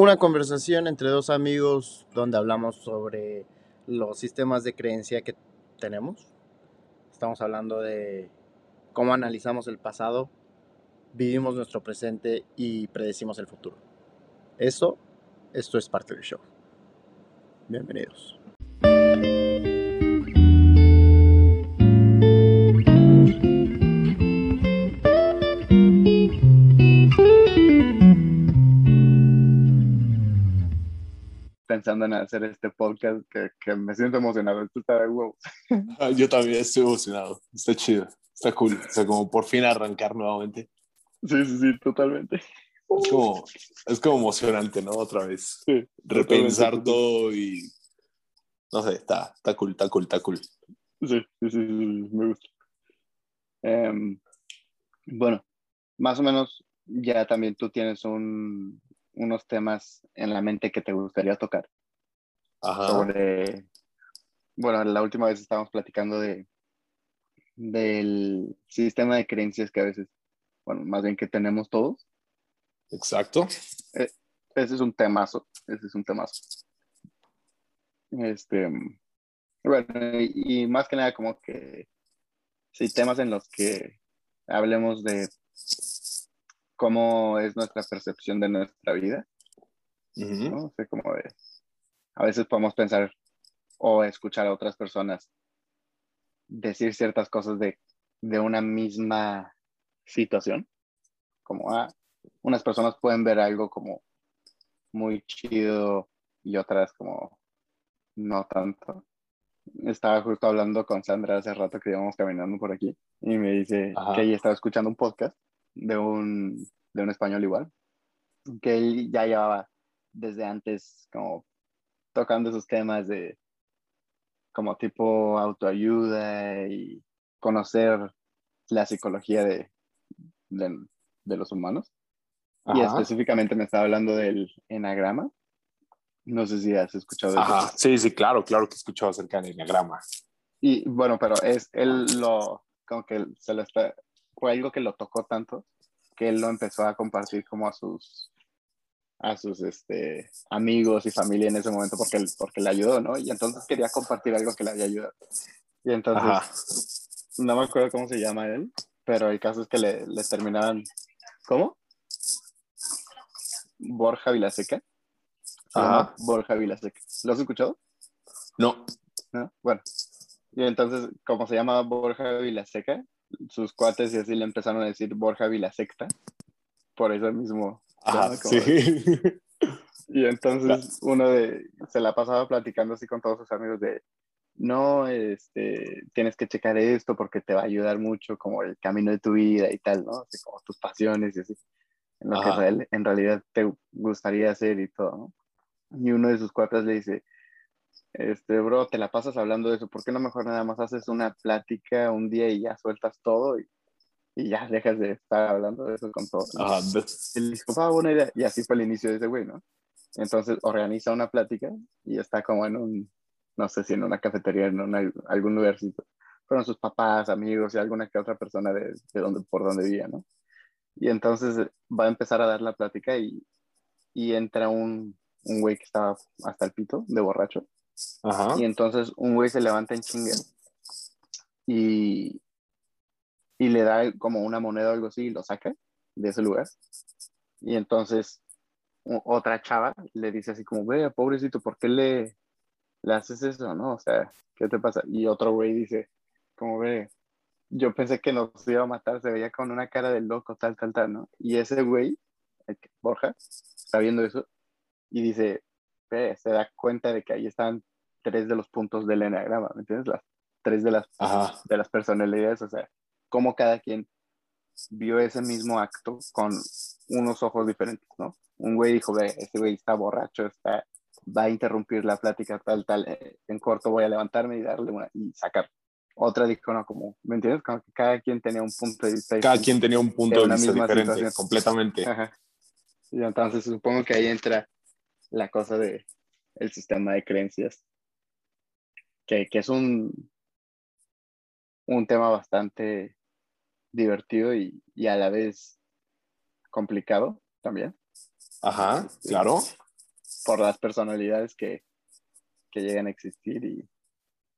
una conversación entre dos amigos donde hablamos sobre los sistemas de creencia que tenemos. Estamos hablando de cómo analizamos el pasado, vivimos nuestro presente y predecimos el futuro. Eso, esto es parte del show. Bienvenidos. Pensando en hacer este podcast que, me siento emocionado. Esto está de huevos. Ah, yo también estoy emocionado. Está chido. Está cool. O sea, como por fin arrancar nuevamente. Sí, sí, sí, totalmente. Es como, es como emocionante, ¿no? Otra vez. Repensar todo y. No sé, está, está cool, está cool, está cool. Sí, sí, sí, sí me gusta. Em, bueno, más o menos ya también tú tienes un, unos temas en la mente que te gustaría tocar. Ajá. Sobre, bueno, la última vez estábamos platicando de del sistema de creencias que a veces, bueno, más bien que tenemos todos. Exacto. E, ese es un temazo, ese es un temazo. Este, bueno, y, y más que nada como que, sí, temas en los que hablemos de cómo es nuestra percepción de nuestra vida. ¿no? como de, a veces podemos pensar o escuchar a otras personas decir ciertas cosas de, de una misma situación. Como, ah, unas personas pueden ver algo como muy chido y otras como no tanto. Estaba justo hablando con Sandra hace rato que íbamos caminando por aquí y me dice que ella estaba escuchando un podcast de un, de un español igual, que él ya llevaba desde antes como tocando esos temas de como tipo autoayuda y conocer la psicología de, de, los humanos. Y específicamente me estaba hablando del enagrama. No sé si has escuchado Ajá. Sí, sí, claro, claro que he escuchado acerca del enagrama. Y bueno, pero es él lo, como que se lo está, fue algo que lo tocó tanto que él lo empezó a compartir como a sus a sus este, amigos y familia en ese momento porque, porque le ayudó, ¿no? Y entonces quería compartir algo que le había ayudado. Y entonces, no me acuerdo cómo se llama él, pero el caso es que le, le terminaban, ¿cómo? Borja Vilaseca. Ajá. Borja Vilaseca. ¿Lo has escuchado? No. ¿No? Bueno. Y entonces, como se llama Borja Vilaseca, sus cuates y así le empezaron a decir Borja Vilasecta, por eso mismo. sí. Y entonces uno de, se la pasaba platicando así con todos sus amigos de, no, este, tienes que checar esto porque te va a ayudar mucho como el camino de tu vida y tal, ¿no? Así como tus pasiones y así, en lo que en realidad te gustaría hacer y todo, ¿no? Y uno de sus cuates le dice, este, bro, te la pasas hablando de eso, ¿por qué no mejor nada más haces una plática un día y ya sueltas todo y, y ya dejas de estar hablando de eso con todo? Y le dijo, ah, buena idea. Y así fue el inicio de ese güey, ¿no? Entonces organiza una plática y está como en un, no sé si en una cafetería, en algún lugarcito, con sus papás, amigos y alguna que otra persona de, de donde, por donde vivía, ¿no? Y entonces va a empezar a dar la plática y, y entra un, un güey que estaba hasta el pito de borracho y entonces un güey se levanta en chinga y, y le da como una moneda o algo así y lo saca de ese lugar. Y entonces otra chava le dice así como, güey, pobrecito, ¿por qué le, le haces eso, no? O sea, ¿qué te pasa? Y otro güey dice, como, ve, yo pensé que nos iba a matar, se veía con una cara de loco, tal, tal, tal, ¿no? Y ese güey, Borja, está viendo eso y dice, se da cuenta de que ahí están tres de los puntos del enagrama, ¿me entiendes? Las tres de las, de las personalidades, o sea, cómo cada quien vio ese mismo acto con unos ojos diferentes, ¿no? Un güey dijo, ve, ese güey está borracho, está, va a interrumpir la plática, tal, tal, eh, en corto voy a levantarme y darle una, y sacar. Otra dijo, no, como, ¿me entiendes? Como que cada quien tenía un punto de vista. Cada quien tenía un punto de, vista diferente, completamente. Y entonces supongo que ahí entra la cosa de el sistema de creencias que, es un, un tema bastante divertido y, a la vez complicado también. Ajá, claro. por las personalidades que, que llegan a existir y,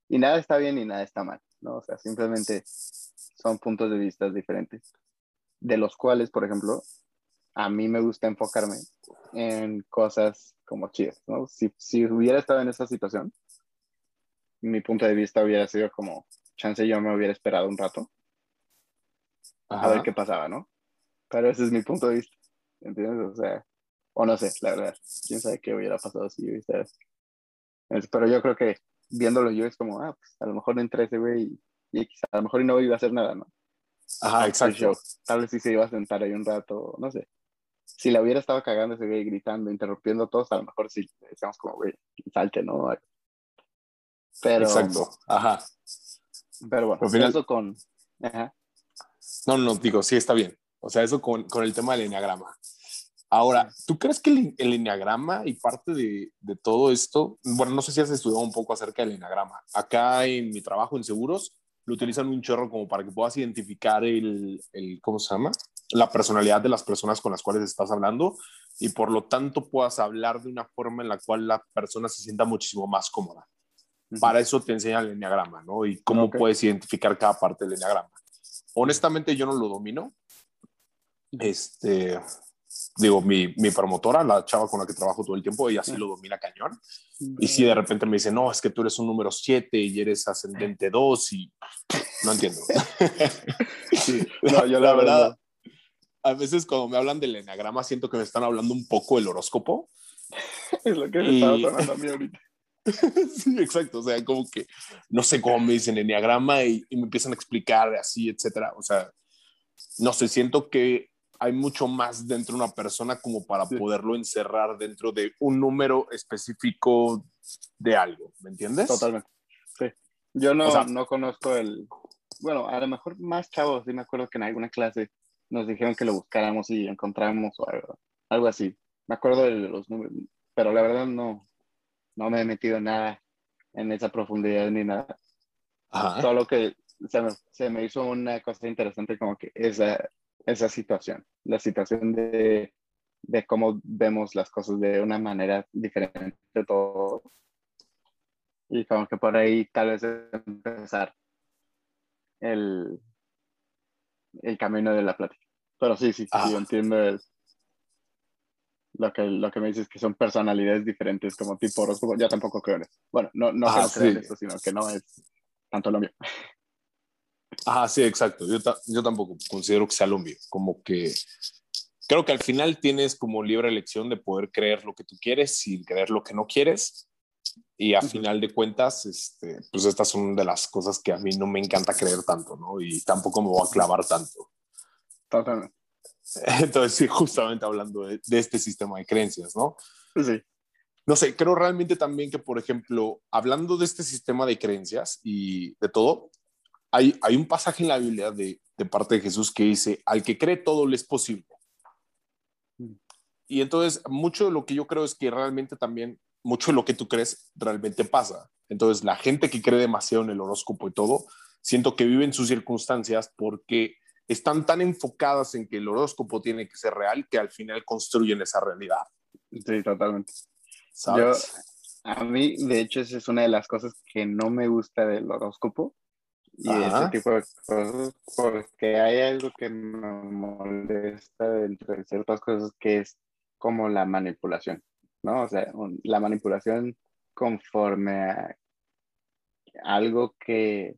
y nada está bien y nada está mal, ¿no? O sea, simplemente son puntos de vista diferentes, de los cuales, por ejemplo, a mí me gusta enfocarme en cosas como chidas, ¿no? Si, si hubiera estado en esa situación, mi punto de vista hubiera sido como, chance yo me hubiera esperado un rato a ver qué pasaba, ¿no? Pero ese es mi punto de vista, ¿entiendes? O sea, o no sé, la verdad, quién sabe qué hubiera pasado si yo hubiera... Pero yo creo que viéndolo yo es como, ah, pues a lo mejor entré ese güey y, y a lo mejor no iba a hacer nada, ¿no? Ajá, exacto. Tal vez sí se iba a sentar ahí un rato, no sé. Si la hubiera estado cagando ese güey, gritando, interrumpiendo a todos, a lo mejor sí decíamos como, güey, salte, ¿no? Pero, Exacto, ajá. Pero bueno, final... eso con... Ajá. No, no, digo, sí está bien. O sea, eso con, con el tema del enneagrama. Ahora, ¿tú crees que el, el enneagrama y parte de, de, todo esto, bueno, no sé si has estudiado un poco acerca del enneagrama. Acá en mi trabajo en seguros, lo utilizan un chorro como para que puedas identificar el, el, ¿cómo se llama? La personalidad de las personas con las cuales estás hablando y por lo tanto puedas hablar de una forma en la cual la persona se sienta muchísimo más cómoda. Para eso te enseña el enneagrama, ¿no? Y cómo puedes identificar cada parte del enneagrama. Honestamente, yo no lo domino. Este, digo, mi, mi, promotora, la chava con la que trabajo todo el tiempo, ella sí lo domina cañón. Y si de repente me dice, no, es que tú eres un número 7 y eres ascendente 2 y no entiendo. sí. No, yo la, verdad, a veces cuando me hablan del enneagrama siento que me están hablando un poco del horóscopo. es lo que me está sonando a mí ahorita. sí, exacto. O sea, como que no sé cómo me dicen enneagrama y, y me empiezan a explicar así, etcétera. O sea, no sé, siento que hay mucho más dentro de una persona como para poderlo encerrar dentro de un número específico de algo, ¿me entiendes? Totalmente. Sí. Yo no, no conozco el, bueno, a lo mejor más chavos, sí me acuerdo que en alguna clase nos dijeron que lo buscáramos y encontramos o algo, algo así. Me acuerdo de los números, pero la verdad no, no me he metido nada en esa profundidad ni nada. Solo que se me, se me, hizo una cosa interesante como que esa, esa situación, la situación de, de cómo vemos las cosas de una manera diferente de todo. Y como que por ahí tal vez empezar el, el camino de la plática. Pero sí, sí, sí, yo entiendo el, lo que, lo que me dices que son personalidades diferentes como tipo horóscopo. Yo tampoco creo en eso. Bueno, no, no creo en eso, sino que no es tanto lo mío. Ajá, sí, exacto. Yo, yo tampoco considero que sea lo mío. Como que creo que al final tienes como libre elección de poder creer lo que tú quieres sin creer lo que no quieres. Y a final de cuentas, este, pues estas son de las cosas que a mí no me encanta creer tanto, ¿no? Y tampoco me voy a clavar tanto. Totalmente. Entonces, sí, justamente hablando de, de este sistema de creencias, ¿no? Sí. No sé, creo realmente también que, por ejemplo, hablando de este sistema de creencias y de todo, hay, hay un pasaje en la Biblia de, de parte de Jesús que dice, al que cree todo le es posible. Y entonces, mucho de lo que yo creo es que realmente también, mucho de lo que tú crees realmente pasa. Entonces, la gente que cree demasiado en el horóscopo y todo, siento que viven sus circunstancias porque están tan enfocadas en que el horóscopo tiene que ser real que al final construyen esa realidad. Sí, totalmente. ¿Sabes? a mí, de hecho, esa es una de las cosas que no me gusta del horóscopo, y ese tipo de cosas, porque hay algo que me molesta entre ciertas cosas que es como la manipulación, ¿no? O sea, la manipulación conforme a algo que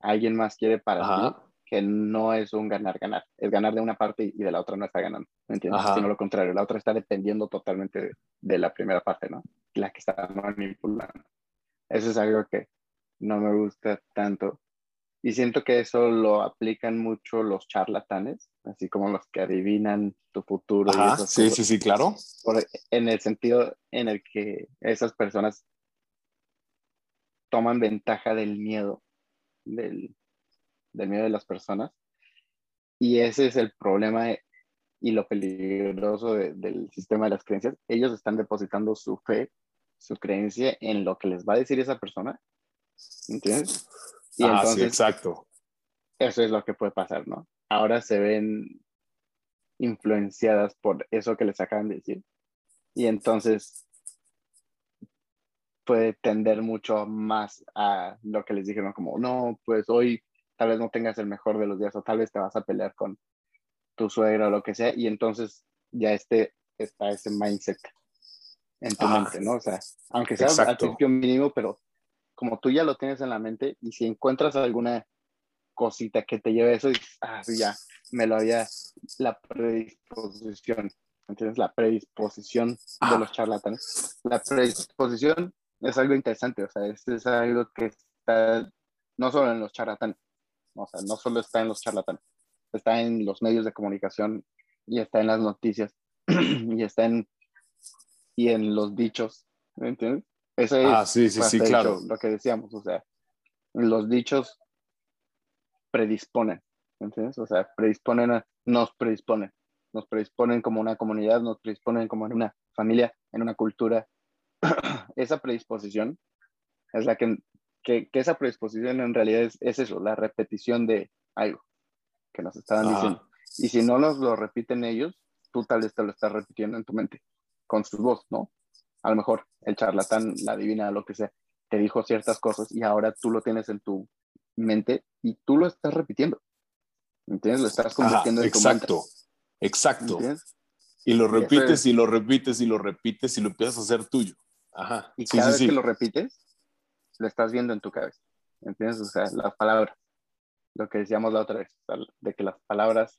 alguien más quiere para ti, que no es un ganar-ganar, es ganar de una parte y de la otra no está ganando, ¿me entiendes? Sino lo contrario, la otra está dependiendo totalmente de, de la primera parte, ¿no? La que está manipulando. Eso es algo que no me gusta tanto y siento que eso lo aplican mucho los charlatanes, así como los que adivinan tu futuro. sí, sí, sí, claro. en el sentido en el que esas personas toman ventaja del miedo, del, del miedo de las personas. Y ese es el problema y lo peligroso del sistema de las creencias. Ellos están depositando su fe, su creencia en lo que les va a decir esa persona. ¿Entiendes? Y ah, entonces, sí, exacto. Eso es lo que puede pasar, ¿no? Ahora se ven influenciadas por eso que les acaban de decir. Y entonces puede tender mucho más a lo que les dijeron, como, no, pues hoy tal vez no tengas el mejor de los días o tal vez te vas a pelear con tu suegra o lo que sea, y entonces ya este, está ese mindset en tu ah, mente, ¿no? O sea, aunque sea al principio mínimo, pero como tú ya lo tienes en la mente y si encuentras alguna cosita que te lleve eso, y ah, ya, me lo había, la predisposición, ¿entiendes? La predisposición de ah. los charlatanes. La predisposición es algo interesante, o sea, es, algo que está no solo en los charlatanes, o sea, no solo está en los charlatanes, está en los medios de comunicación y está en las noticias y está en, y en los dichos, ¿me entiendes? Es ah, sí, sí, sí, claro. lo que decíamos, o sea, los dichos predisponen, ¿me entiendes? O sea, predisponen, nos predisponen, nos predisponen como una comunidad, nos predisponen como en una familia, en una cultura. esa predisposición es la que, que, esa predisposición en realidad es, es, eso, la repetición de algo que nos estaban diciendo. Y si no nos lo repiten ellos, tú tal vez te lo estás repitiendo en tu mente, con su voz, ¿no? A lo mejor el charlatán, la divina, lo que sea, te dijo ciertas cosas y ahora tú lo tienes en tu mente y tú lo estás repitiendo. ¿Entiendes? Lo estás convirtiendo en tu Exacto, exacto. Y lo repites y lo repites y lo repites y lo empiezas a hacer tuyo. Ajá. Y cada vez que lo repites, lo estás viendo en tu cabeza. ¿Entiendes? O sea, las palabras. Lo que decíamos la otra vez, de que las palabras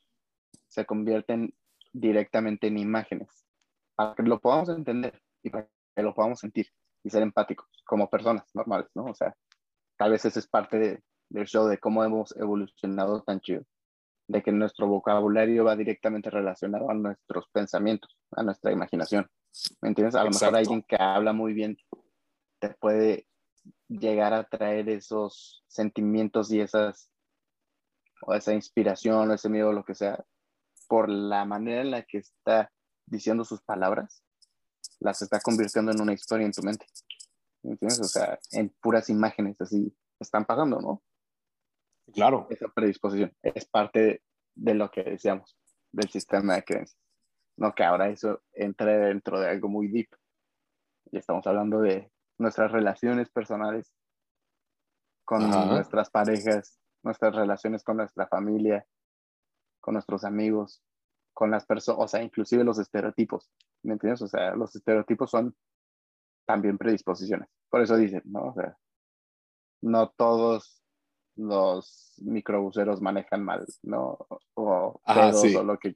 se convierten directamente en imágenes, para que lo podamos entender y para que lo podamos sentir y ser empáticos como personas normales, ¿no? O sea, tal vez ese es parte del show de cómo hemos evolucionado tan chido, de que nuestro vocabulario va directamente relacionado a nuestros pensamientos, a nuestra imaginación. ¿Me entiendes? A lo mejor alguien que habla muy bien te puede llegar a traer esos sentimientos y esas o esa inspiración o ese miedo, lo que sea, por la manera en la que está diciendo sus palabras, las está convirtiendo en una historia en tu mente. ¿Entiendes? O sea, en puras imágenes así están pasando, ¿no? Claro. Esa predisposición es parte de lo que decíamos, del sistema de creencias. No que ahora eso entre dentro de algo muy deep. Y estamos hablando de nuestras relaciones personales con nuestras parejas, nuestras relaciones con nuestra familia, con nuestros amigos, con las personas, o sea, inclusive los estereotipos, ¿me entiendes? O sea, los estereotipos son también predisposiciones. Por eso dicen, ¿no? O sea, no todos los microbuseros manejan mal, ¿no? O todos o lo que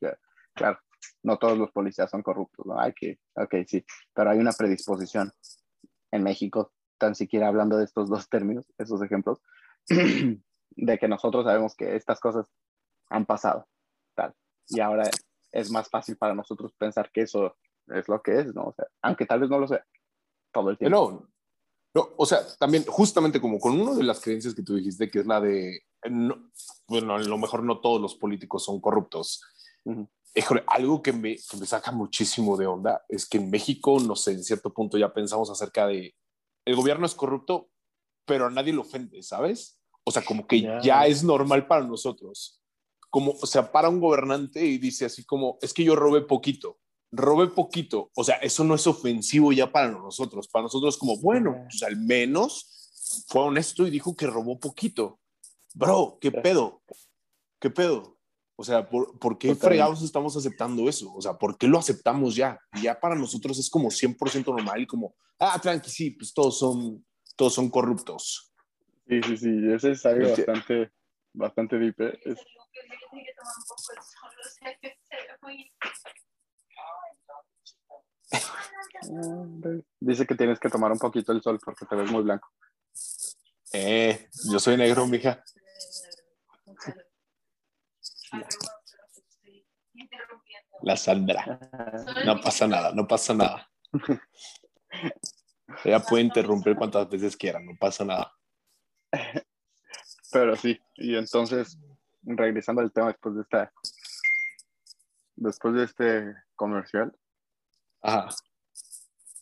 Claro, no todos los policías son corruptos, ¿no? Hay que, ok, sí, pero hay una predisposición en México, tan siquiera hablando de estos dos términos, esos ejemplos, de que nosotros sabemos que estas cosas han pasado y ahora es más fácil para nosotros pensar que eso es lo que es, ¿no? O sea, aunque tal vez no lo sea todo el tiempo. No, no, o sea, también justamente como con una de las creencias que tú dijiste, que es la de, bueno, a lo mejor no todos los políticos son corruptos. Algo que me, que me saca muchísimo de onda es que en México, no sé, en cierto punto ya pensamos acerca de, el gobierno es corrupto, pero a nadie lo ofende, ¿sabes? O sea, como que ya es normal para nosotros como, o sea, para un gobernante y dice así como, es que yo robé poquito, robé poquito, o sea, eso no es ofensivo ya para nosotros, para nosotros como, bueno, pues al menos fue honesto y dijo que robó poquito. Bro, ¿qué pedo? ¿Qué pedo? O sea, ¿por, ¿por qué fregados estamos aceptando eso? O sea, ¿por qué lo aceptamos ya? ya para nosotros es como 100% normal y como, ah, tranqui, sí, pues todos son, todos son corruptos. Sí, sí, sí, ese es algo bastante, bastante deep. ¿eh? Es, Dice que tienes que tomar un poquito el sol porque te ves muy blanco. Eh, yo soy negro, mija. La Sandra. No pasa nada, no pasa nada. Ella puede interrumpir cuantas veces quiera, no pasa nada. Pero sí, y entonces regresando al tema después de esta, después de este comercial. Ajá.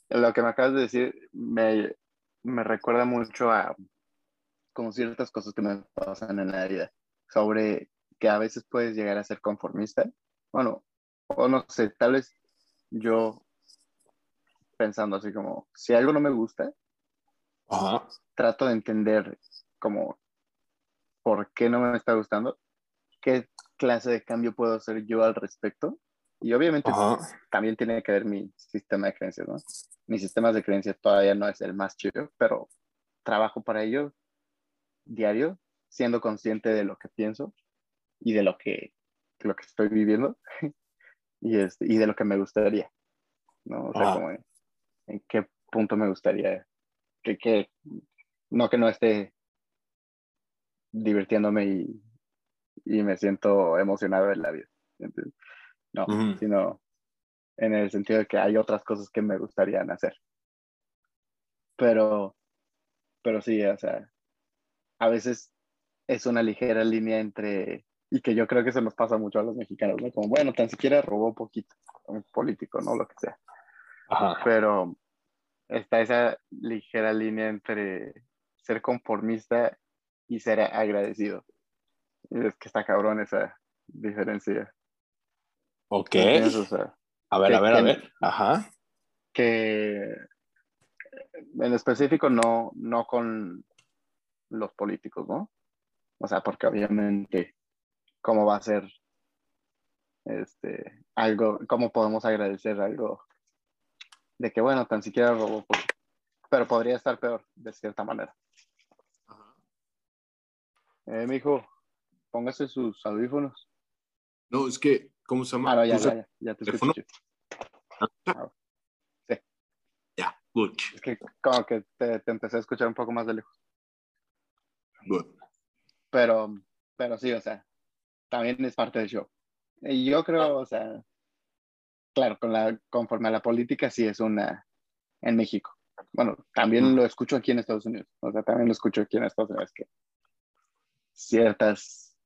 Lo que me acabas de decir me, me recuerda mucho a como ciertas cosas que me pasan en la vida sobre que a veces puedes llegar a ser conformista. Bueno, o no sé, tal vez yo pensando así como, si algo no me gusta, trato de entender como por qué no me está gustando, qué clase de cambio puedo hacer yo al respecto. Y obviamente también tiene que ver mi sistema de creencias, ¿no? Mi sistema de creencias todavía no es el más chido, pero trabajo para ello diario, siendo consciente de lo que pienso y de lo que, lo que estoy viviendo y, este, y de lo que me gustaría, ¿no? O sea, como en, qué punto me gustaría que, que, no que no esté divirtiéndome y, y me siento emocionado en la vida. No, sino en el sentido de que hay otras cosas que me gustaría hacer. Pero, pero sí, o sea, a veces es una ligera línea entre, y que yo creo que se nos pasa mucho a los mexicanos, ¿no? Como, bueno, tan siquiera robó un poquito, un político, ¿no? Lo que sea. Pero está esa ligera línea entre ser conformista y ser agradecido. Y es que está cabrón esa diferencia. Ok. a ver, a ver, a ver. Ajá. Que en específico no, no con los políticos, ¿no? O sea, porque obviamente, ¿cómo va a ser este, algo, cómo podemos agradecer algo de que, bueno, tan siquiera robó, pero podría estar peor, de cierta manera. Ajá. Eh, mijo, póngase sus audífonos. No, es que, ¿cómo se llama? Ah, ya, ya, ya, te escucho. Ah, sí. Ya, good. Es que como que te, te empecé a escuchar un poco más de lejos. Pero, pero sí, o sea, también es parte del show. Y yo creo, o sea, claro, con la, conforme a la política sí es una en México. Bueno, también lo escucho aquí en Estados Unidos. O sea, también lo escucho aquí en Estados Unidos que ciertas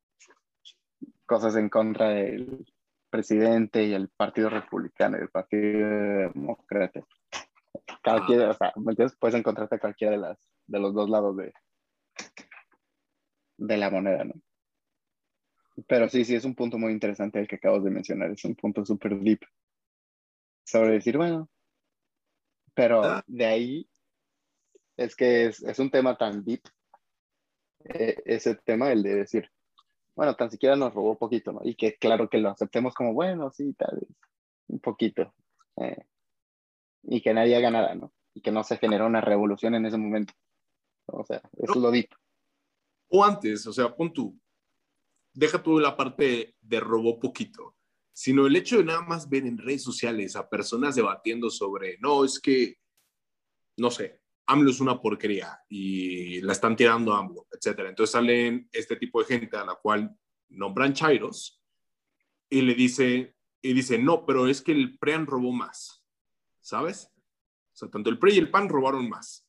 cosas en contra del presidente y el Partido Republicano y el Partido Demócrata. Cualquiera, o sea, Puedes encontrarte a cualquiera de, las, de los dos lados de, de la moneda, ¿no? Pero sí, sí, es un punto muy interesante el que acabas de mencionar, es un punto súper deep. Sobre decir, bueno, pero ah. de ahí es que es, es un tema tan deep, eh, ese tema, el de decir, bueno, tan siquiera nos robó poquito, ¿no? Y que claro que lo aceptemos como, bueno, sí, tal vez, un poquito. Eh, y que nadie haga nada, ¿no? Y que no se genera una revolución en ese momento. O sea, eso es lo deep o antes, o sea, pon tú, deja tú la parte de robó poquito, sino el hecho de nada más ver en redes sociales a personas debatiendo sobre, no, es que, no sé, AMLO es una porquería y la están tirando a AMLO, etc. Entonces salen este tipo de gente a la cual nombran Chairos y le dice, y dice, no, pero es que el PREAN robó más, ¿sabes? O sea, tanto el PRE y el PAN robaron más.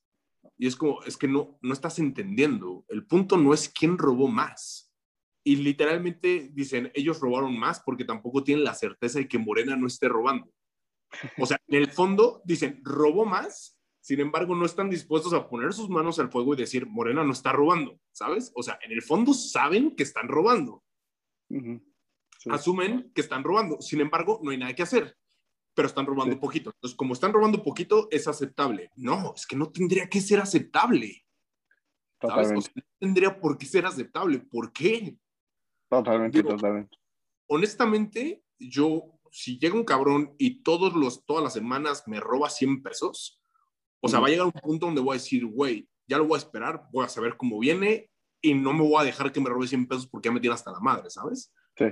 Y es como, es que no, no estás entendiendo. El punto no es quién robó más. Y literalmente dicen, ellos robaron más porque tampoco tienen la certeza de que Morena no esté robando. O sea, en el fondo dicen, robó más, sin embargo no están dispuestos a poner sus manos al fuego y decir, Morena no está robando, ¿sabes? O sea, en el fondo saben que están robando. Asumen que están robando, sin embargo no hay nada que hacer pero están robando poquito. Entonces, como están robando poquito, es aceptable. No, es que no tendría que ser aceptable. ¿Sabes? no tendría por qué ser aceptable. ¿Por qué? Totalmente, totalmente. Honestamente, yo, si llega un cabrón y todos los, todas las semanas me roba 100 pesos, o sea, va a llegar un punto donde voy a decir, güey, ya lo voy a esperar, voy a saber cómo viene y no me voy a dejar que me robe 100 pesos porque ya me tiene hasta la madre, ¿sabes? Sí.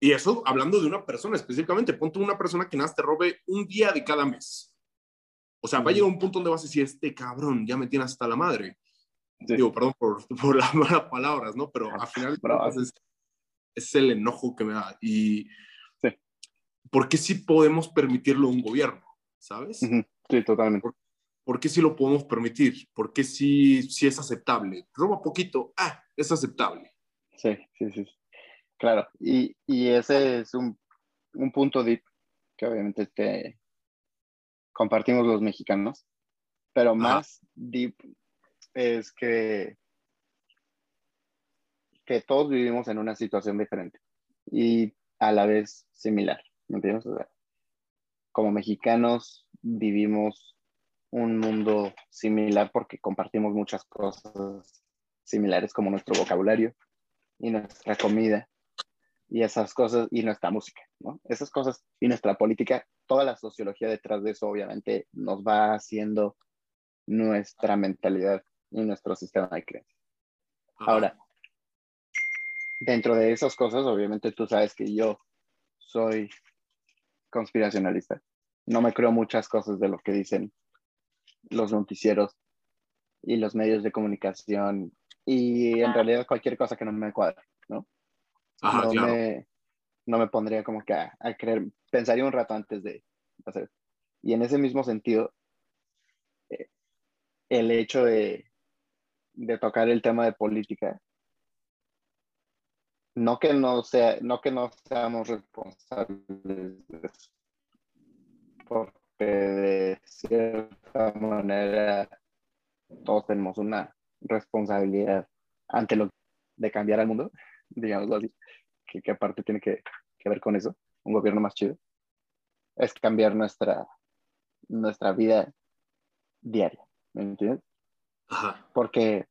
Y eso hablando de una persona específicamente, ponte una persona que nada te robe un día de cada mes. O sea, va a llegar un punto donde vas a decir, este cabrón ya me tiene hasta la madre. Digo, perdón por, por las malas palabras, ¿no? Pero al final es, es, el enojo que me da. Y sí. ¿por qué sí podemos permitirlo un gobierno? ¿Sabes? Sí, totalmente. ¿Por, qué sí lo podemos permitir? ¿Por qué sí, sí es aceptable? Roba poquito, ah, es aceptable. Sí, sí, sí. Claro, y, y ese es un, un, punto deep que obviamente te compartimos los mexicanos, pero más deep es que, que todos vivimos en una situación diferente y a la vez similar, ¿me entiendes? como mexicanos vivimos un mundo similar porque compartimos muchas cosas similares como nuestro vocabulario y nuestra comida y esas cosas y nuestra música, ¿no? Esas cosas y nuestra política, toda la sociología detrás de eso obviamente nos va haciendo nuestra mentalidad y nuestro sistema de creencias. Ahora, dentro de esas cosas, obviamente tú sabes que yo soy conspiracionalista. No me creo muchas cosas de lo que dicen los noticieros y los medios de comunicación y en realidad cualquier cosa que no me cuadre, ¿no? no, me, no me pondría como que a, creer, pensaría un rato antes de hacer. Y en ese mismo sentido, eh, el hecho de, de tocar el tema de política, no que no sea, no que no seamos responsables de eso, porque de cierta manera todos tenemos una responsabilidad ante lo de cambiar al mundo, digámoslo así, que, aparte tiene que, que, ver con eso, un gobierno más chido, es cambiar nuestra, nuestra vida diaria, ¿me entiendes? Porque,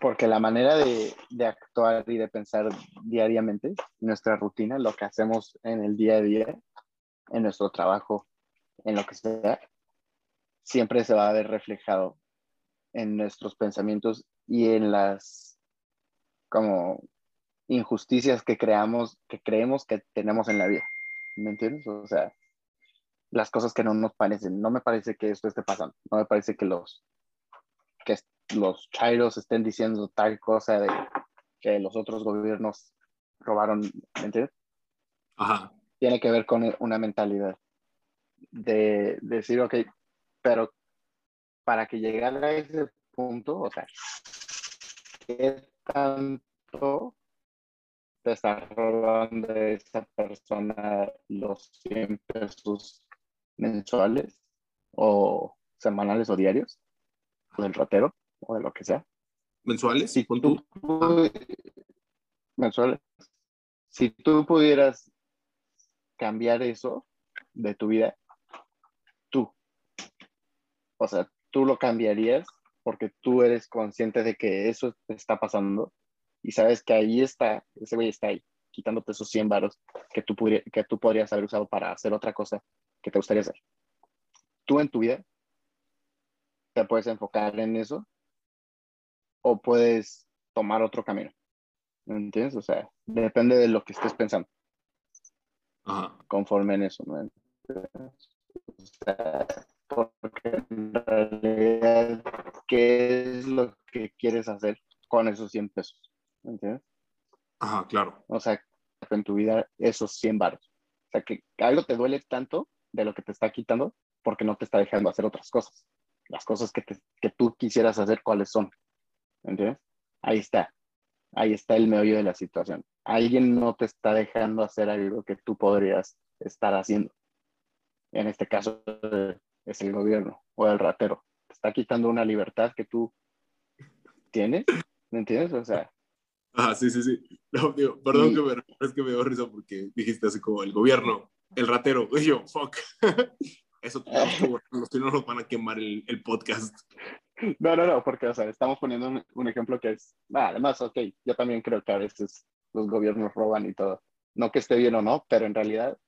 porque la manera de, de actuar y de pensar diariamente, nuestra rutina, lo que hacemos en el día a día, en nuestro trabajo, en lo que sea, siempre se va a ver reflejado en nuestros pensamientos y en las como injusticias que creamos, que creemos que tenemos en la vida. ¿Me entiendes? O sea, las cosas que no nos parecen. No me parece que esto esté pasando. No me parece que los que los chairos estén diciendo tal cosa de que los otros gobiernos robaron, ¿me entiendes? Ajá. Tiene que ver con una mentalidad de, de decir, ok, pero para que llegara a ese punto, o sea, ¿qué tanto te está robando esa persona los 100 pesos mensuales o semanales o diarios? O del ratero o de lo que sea. ¿Mensuales? Si tú, mensuales. Si tú pudieras cambiar eso de tu vida, tú, o sea, tú lo cambiarías porque tú eres consciente de que eso te está pasando y sabes que ahí está, ese güey está ahí, quitándote esos 100 varos que tú, que tú podrías haber usado para hacer otra cosa que te gustaría hacer. Tú en tu vida te puedes enfocar en eso o puedes tomar otro camino. ¿Me entiendes? O sea, depende de lo que estés pensando. Conforme en eso, ¿no? O sea, porque en realidad, ¿qué es lo que quieres hacer con esos 100 pesos? ¿Entiendes? Ajá, claro. O sea, en tu vida esos 100 baros. O sea, que algo te duele tanto de lo que te está quitando porque no te está dejando hacer otras cosas. Las cosas que, que tú quisieras hacer, ¿cuáles son? ¿Entiendes? Ahí está. Ahí está el meollo de la situación. Alguien no te está dejando hacer algo que tú podrías estar haciendo. En este caso, es el gobierno o el ratero. Te está quitando una libertad que tú tienes, ¿me entiendes? O sea. Ah, sí, sí, sí. perdón que me, es que me dio risa porque dijiste así como el gobierno, el ratero. Yo, fuck. Eso los no nos van a quemar el, podcast. No, no, no, porque, o sea, estamos poniendo un, ejemplo que es, ah, además, ok, yo también creo que a veces los gobiernos roban y todo. No que esté bien o no, pero en realidad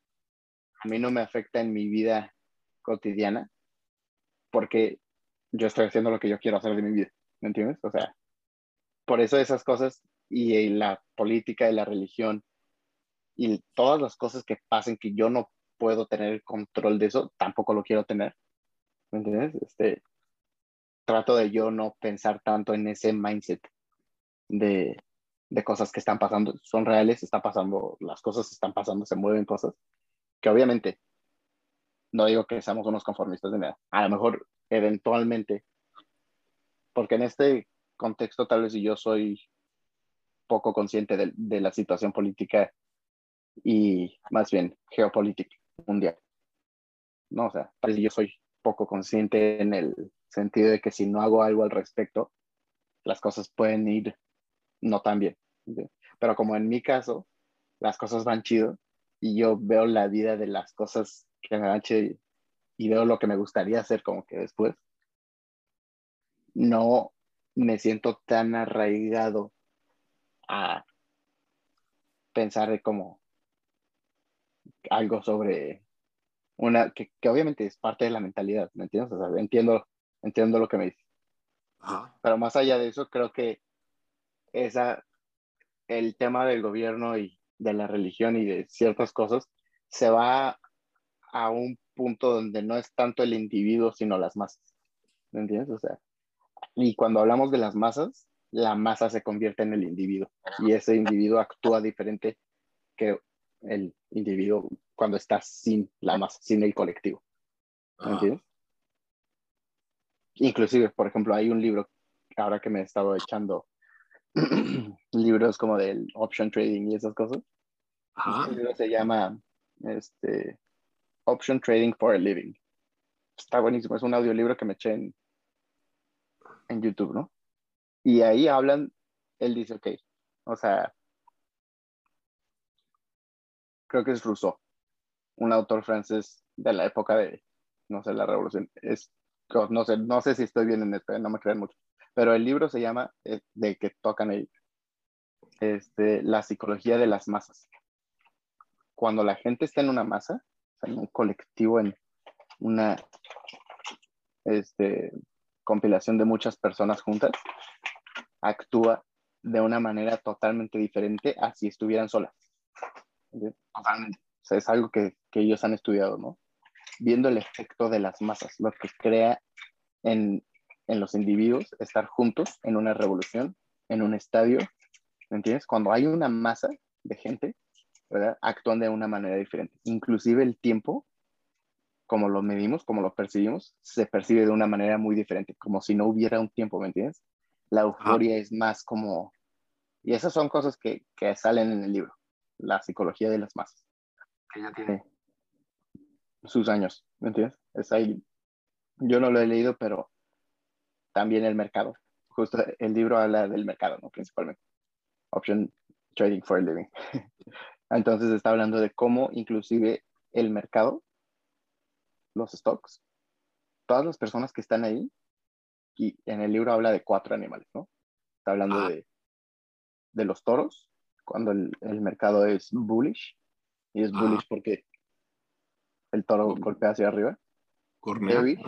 a mí no me afecta en mi vida cotidiana porque yo estoy haciendo lo que yo quiero hacer de mi vida, ¿me entiendes? O sea, por eso esas cosas y la política y la religión y todas las cosas que pasen que yo no puedo tener control de eso, tampoco lo quiero tener, ¿me entiendes? Este, trato de yo no pensar tanto en ese mindset de, de cosas que están pasando, son reales, está pasando, las cosas están pasando, se mueven cosas, que obviamente no digo que seamos unos conformistas de nada. A lo mejor eventualmente, porque en este contexto tal vez yo soy poco consciente de, la situación política y más bien geopolítica mundial. No, o sea, yo soy poco consciente en el sentido de que si no hago algo al respecto, las cosas pueden ir no tan bien. Pero como en mi caso, las cosas van chido y yo veo la vida de las cosas que me dan chido y veo lo que me gustaría hacer como que después, no me siento tan arraigado a pensar como algo sobre una que, obviamente es parte de la mentalidad, ¿me entiendes? O sea, entiendo, entiendo lo que me dices. Pero más allá de eso, creo que esa, el tema del gobierno y de la religión y de ciertas cosas se va a un punto donde no es tanto el individuo, sino las masas. ¿Me entiendes? O sea, y cuando hablamos de las masas, la masa se convierte en el individuo y ese individuo actúa diferente que el individuo cuando está sin la masa, sin el colectivo. ¿Me entiendes? Inclusive, por ejemplo, hay un libro, ahora que me he estado echando libros como del option trading y esas cosas. El libro se llama este, Option Trading for a Living. Está buenísimo, es un audiolibro que me eché en, en YouTube, ¿no? Y ahí hablan, él dice, ok, o sea, creo que es Rousseau, un autor francés de la época de, no sé, la revolución. Es, no sé, no sé si estoy bien en esto, no me crean mucho, pero el libro se llama, eh, de que tocan ahí, este, La psicología de las masas. Cuando la gente está en una masa, en un colectivo, en una este, compilación de muchas personas juntas, actúa de una manera totalmente diferente a si estuvieran solas. Totalmente. O sea, es algo que, que, ellos han estudiado, ¿no? Viendo el efecto de las masas, lo que crea en, en los individuos estar juntos en una revolución, en un estadio, ¿me entiendes? Cuando hay una masa de gente, ¿verdad? Actúan de una manera diferente. Inclusive el tiempo, como lo medimos, como lo percibimos, se percibe de una manera muy diferente, como si no hubiera un tiempo, ¿me entiendes? La euforia es más como... Y esas son cosas que, que, salen en el libro, la psicología de las masas, que ya tiene sus años, ¿me entiendes? Es ahí, yo no lo he leído, pero también el mercado. Justo el libro habla del mercado, ¿no? Principalmente. Option Trading for a Living. Entonces está hablando de cómo inclusive el mercado, los stocks, todas las personas que están ahí, y en el libro habla de cuatro animales, ¿no? Está hablando de, de los toros, cuando el, el, mercado es bullish, y es bullish porque el toro golpea hacia arriba. Heavy,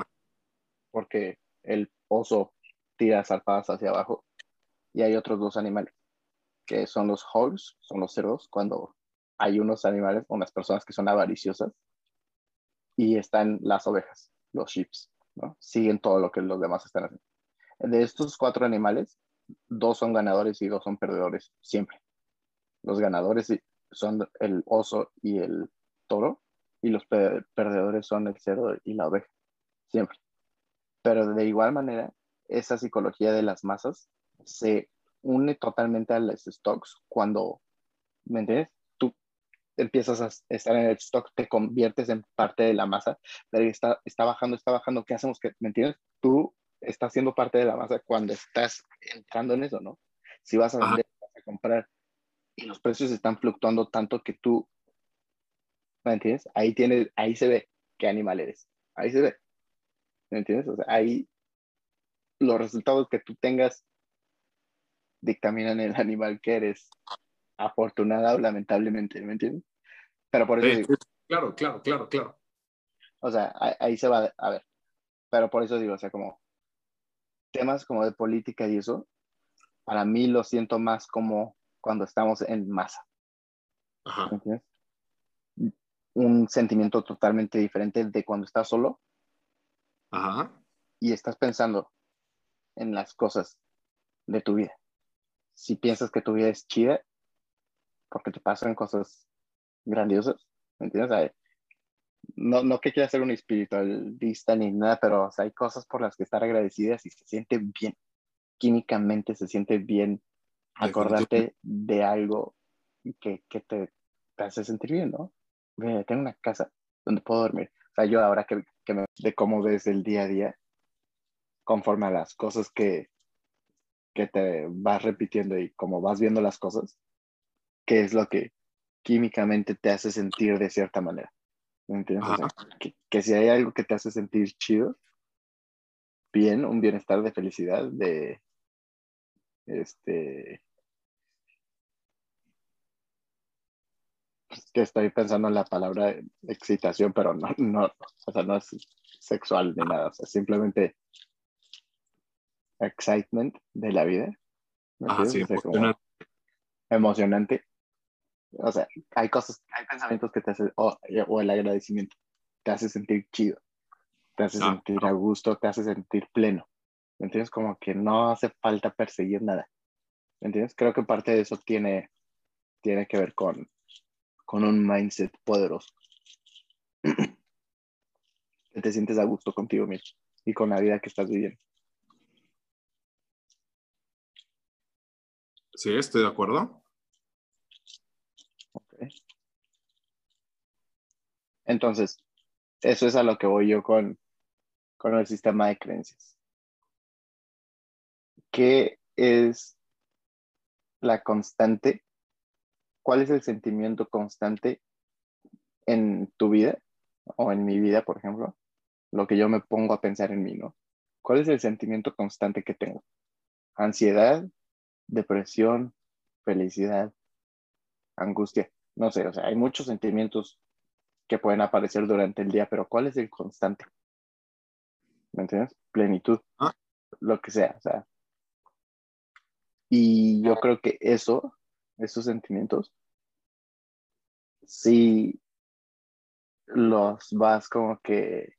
porque el oso tira zarpadas hacia abajo. Y hay otros dos animales, que son los hogs, son los cerdos, cuando hay unos animales, unas personas que son avariciosas y están las ovejas, los sheep, ¿no? Siguen todo lo que los demás están haciendo. De estos cuatro animales, dos son ganadores y dos son perdedores, siempre. Los ganadores son el oso y el toro y los perdedores son el cerdo y la oveja, siempre. Pero de igual manera, esa psicología de las masas se une totalmente a los stocks cuando, ¿me entiendes? empiezas a estar en el stock, te conviertes en parte de la masa, pero está, está bajando, está bajando, ¿qué hacemos? ¿Me entiendes? Tú estás siendo parte de la masa cuando estás entrando en eso, ¿no? Si vas a vender, vas a comprar y los precios están fluctuando tanto que tú, ¿me entiendes? Ahí, tienes, ahí se ve qué animal eres, ahí se ve, ¿me entiendes? O sea, ahí los resultados que tú tengas dictaminan el animal que eres afortunada o lamentablemente, ¿me entiendes? Pero por eso digo. Claro, claro, claro, claro. O sea, ahí, se va a ver. Pero por eso digo, o sea, como temas como de política y eso, para mí lo siento más como cuando estamos en masa. Ajá. ¿Entiendes? Un sentimiento totalmente diferente de cuando estás solo. Ajá. Y estás pensando en las cosas de tu vida. Si piensas que tu vida es chida, porque te pasan cosas grandiosas, ¿me entiendes? no, no que quiera ser un espiritualista ni nada, pero hay cosas por las que estar agradecidas y se siente bien, químicamente se siente bien acordarte de algo que, que te, te, hace sentir bien, ¿no? tengo una casa donde puedo dormir. O sea, yo ahora que, que me de cómo ves el día a día, conforme a las cosas que, que te vas repitiendo y como vas viendo las cosas, qué es lo que químicamente te hace sentir de cierta manera. ¿Entiendes? que, si hay algo que te hace sentir chido, bien, un bienestar de felicidad, de este que estoy pensando en la palabra excitación, pero no, no, o sea, no es sexual ni nada, o sea, simplemente excitement de la vida. emocionante. O sea, hay cosas, hay pensamientos que te hacen, o, el agradecimiento, te hace sentir chido, te hace sentir a gusto, te hace sentir pleno. ¿Me entiendes? Como que no hace falta perseguir nada. ¿Me entiendes? Creo que parte de eso tiene, tiene que ver con, con un mindset poderoso. que te sientes a gusto contigo mismo y con la vida que estás viviendo. Sí, estoy de acuerdo. Entonces, eso es a lo que voy yo con, con el sistema de creencias. ¿Qué es la constante ¿cuál es el sentimiento constante en tu vida o en mi vida, por ejemplo? Lo que yo me pongo a pensar en mí, ¿no? ¿Cuál es el sentimiento constante que tengo? Ansiedad, depresión, felicidad, angustia. No sé, o sea, hay muchos sentimientos que pueden aparecer durante el día, pero ¿cuál es el constante? ¿Me entiendes? Plenitud, ah. lo que sea, o sea. Y yo creo que eso esos sentimientos, si los vas como que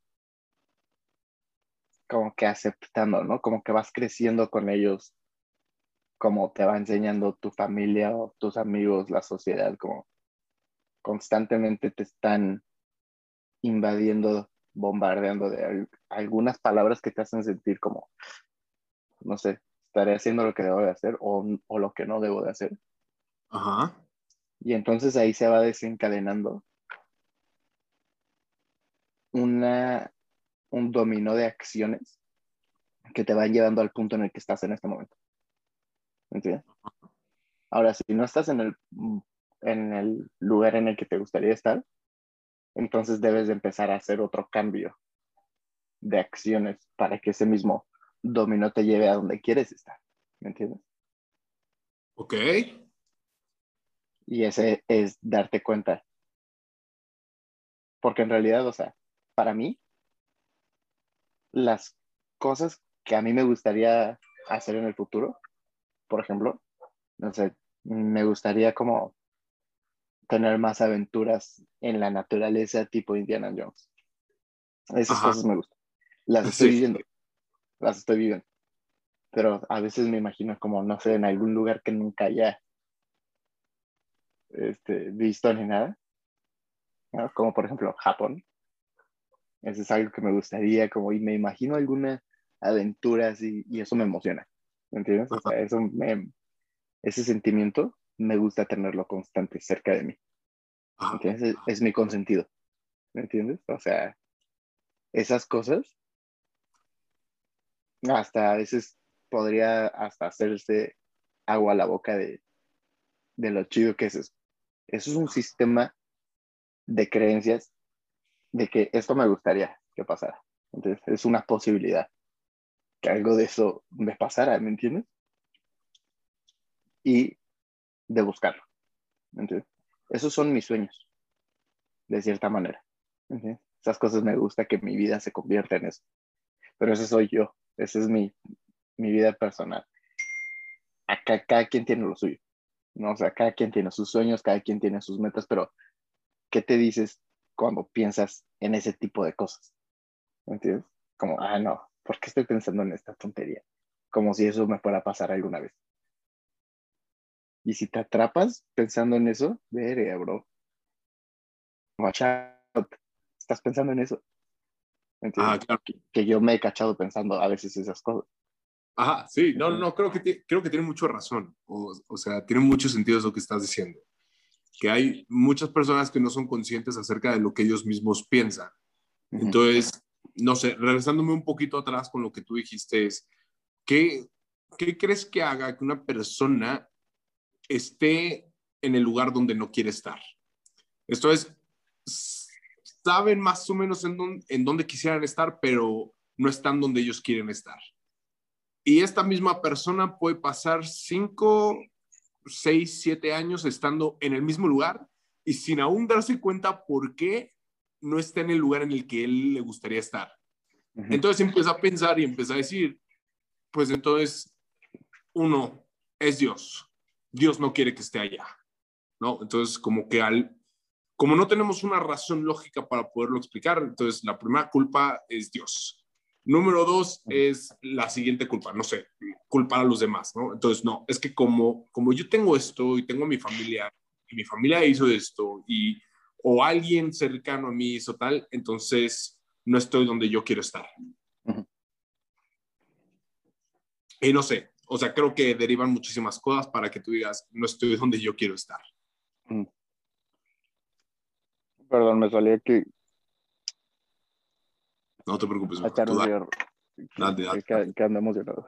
como que aceptando, ¿no? Como que vas creciendo con ellos, como te va enseñando tu familia o tus amigos, la sociedad, como constantemente te están invadiendo, bombardeando de algunas palabras que te hacen sentir como, no sé, estaré haciendo lo que debo de hacer o, o lo que no debo de hacer. Ajá. Y entonces ahí se va desencadenando una, un dominó de acciones que te van llevando al punto en el que estás en este momento. ¿Entiendes? Ahora, si no estás en el, en el lugar en el que te gustaría estar, entonces debes de empezar a hacer otro cambio de acciones para que ese mismo dominó te lleve a donde quieres estar. ¿Me entiendes? Ok. Y ese es darte cuenta. Porque en realidad, o sea, para mí, las cosas que a mí me gustaría hacer en el futuro, por ejemplo, no sé, me gustaría como tener más aventuras en la naturaleza tipo Indiana Jones. Esas cosas me gustan. Las estoy viviendo. Las estoy viviendo. Pero a veces me imagino como, no sé, en algún lugar que nunca haya este, visto ni nada, como por ejemplo Japón. Eso es algo que me gustaría, como, y me imagino alguna aventura así, y eso me emociona, ¿me entiendes? O sea, eso me, ese sentimiento me gusta tenerlo constante cerca de mí. Es, es mi consentido, ¿me entiendes? O sea, esas cosas, hasta a veces podría hasta hacerse agua a la boca de, de lo chido que es eso. Eso es un sistema de creencias de que esto me gustaría que pasara. Entonces, es una posibilidad que algo de eso me pasara, ¿me entiendes? Y de buscarlo. Entonces, esos son mis sueños, de cierta manera. Esas cosas me gusta que mi vida se convierta en eso. Pero ese soy yo, esa es mi, mi vida personal. Acá cada quien tiene lo suyo. ¿No? O sea, cada quien tiene sus sueños, cada quien tiene sus metas, pero ¿qué te dices cuando piensas en ese tipo de cosas? ¿Entiendes? Como, ah, no, ¿por qué estoy pensando en esta tontería? Como si eso me fuera a pasar alguna vez. Y si te atrapas pensando en eso, verga, bro. Watch out. Estás pensando en eso. ¿Entiendes? Ah, claro. que yo me he cachado pensando a veces esas cosas. Ajá, sí, no, no, creo que, creo que tiene mucho razón. O, o, sea, tiene mucho sentido eso que estás diciendo. Que hay muchas personas que no son conscientes acerca de lo que ellos mismos piensan. Entonces, no sé, regresándome un poquito atrás con lo que tú dijiste, es, ¿qué, ¿qué crees que haga que una persona esté en el lugar donde no quiere estar? Esto es, saben más o menos en en dónde quisieran estar, pero no están donde ellos quieren estar. Y esta misma persona puede pasar cinco, seis, siete años estando en el mismo lugar y sin aún darse cuenta por qué no está en el lugar en el que él le gustaría estar. Entonces empieza a pensar y empieza a decir, pues entonces, uno, es Dios. Dios no quiere que esté allá, ¿no? Entonces, como que al, como no tenemos una razón lógica para poderlo explicar, entonces la primera culpa es Dios. Número dos es la siguiente culpa, no sé, culpar a los demás, ¿no? Entonces, no, es que como, como yo tengo esto y tengo mi familia, y mi familia hizo esto, y o alguien cercano a mí hizo tal, entonces no estoy donde yo quiero estar. Y no sé, o sea, creo que derivan muchísimas cosas para que tú digas, no estoy donde yo quiero estar. Perdón, me salía que... No te preocupes. Que, que ando emocionado.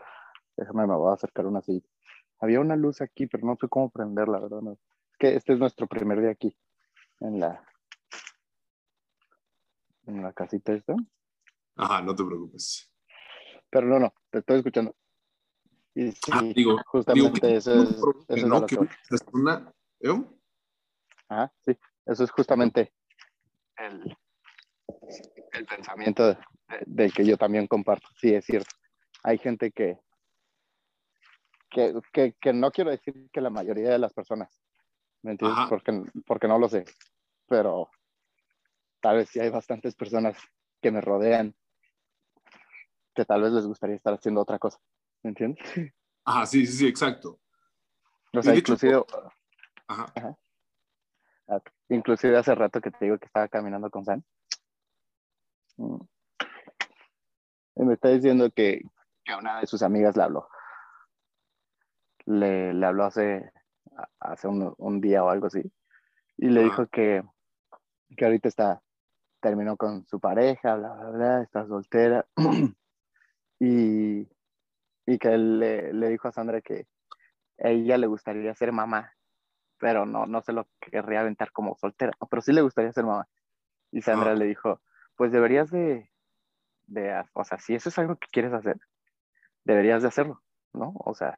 Déjame, me voy a acercar una así. Había una luz aquí, pero no sé cómo prenderla, ¿verdad? No. Es que este es nuestro primer día aquí, en la, en la casita esta. Ajá, no te preocupes. Pero no, no, te estoy escuchando. Y sí, ah, digo, justamente eso es, eso no, que es una, ¿eh? Ajá, sí, eso es justamente el, el pensamiento del que yo también comparto. Sí, es cierto. Hay gente que, que, que, que, no quiero decir que la mayoría de las personas, ¿me entiendes? Porque, porque no lo sé, pero tal vez sí hay bastantes personas que me rodean que tal vez les gustaría estar haciendo otra cosa, ¿me entiendes? Ajá, sí, sí, sí, exacto. O sea, inclusive... Ajá. Ajá. Ah, inclusive hace rato que te digo que estaba caminando con Sam. Mm. Me está diciendo que, que una de sus amigas le habló. Le, le habló hace, hace un, un, día o algo así. Y le dijo que, que ahorita está, terminó con su pareja, bla, bla, bla, está soltera. y, y que él le, le dijo a Sandra que a ella le gustaría ser mamá pero no, no se lo querría aventar como soltera, pero sí le gustaría ser mamá. Y Sandra le dijo, pues deberías de, de, o sea, si eso es algo que quieres hacer, deberías de hacerlo, ¿no? O sea,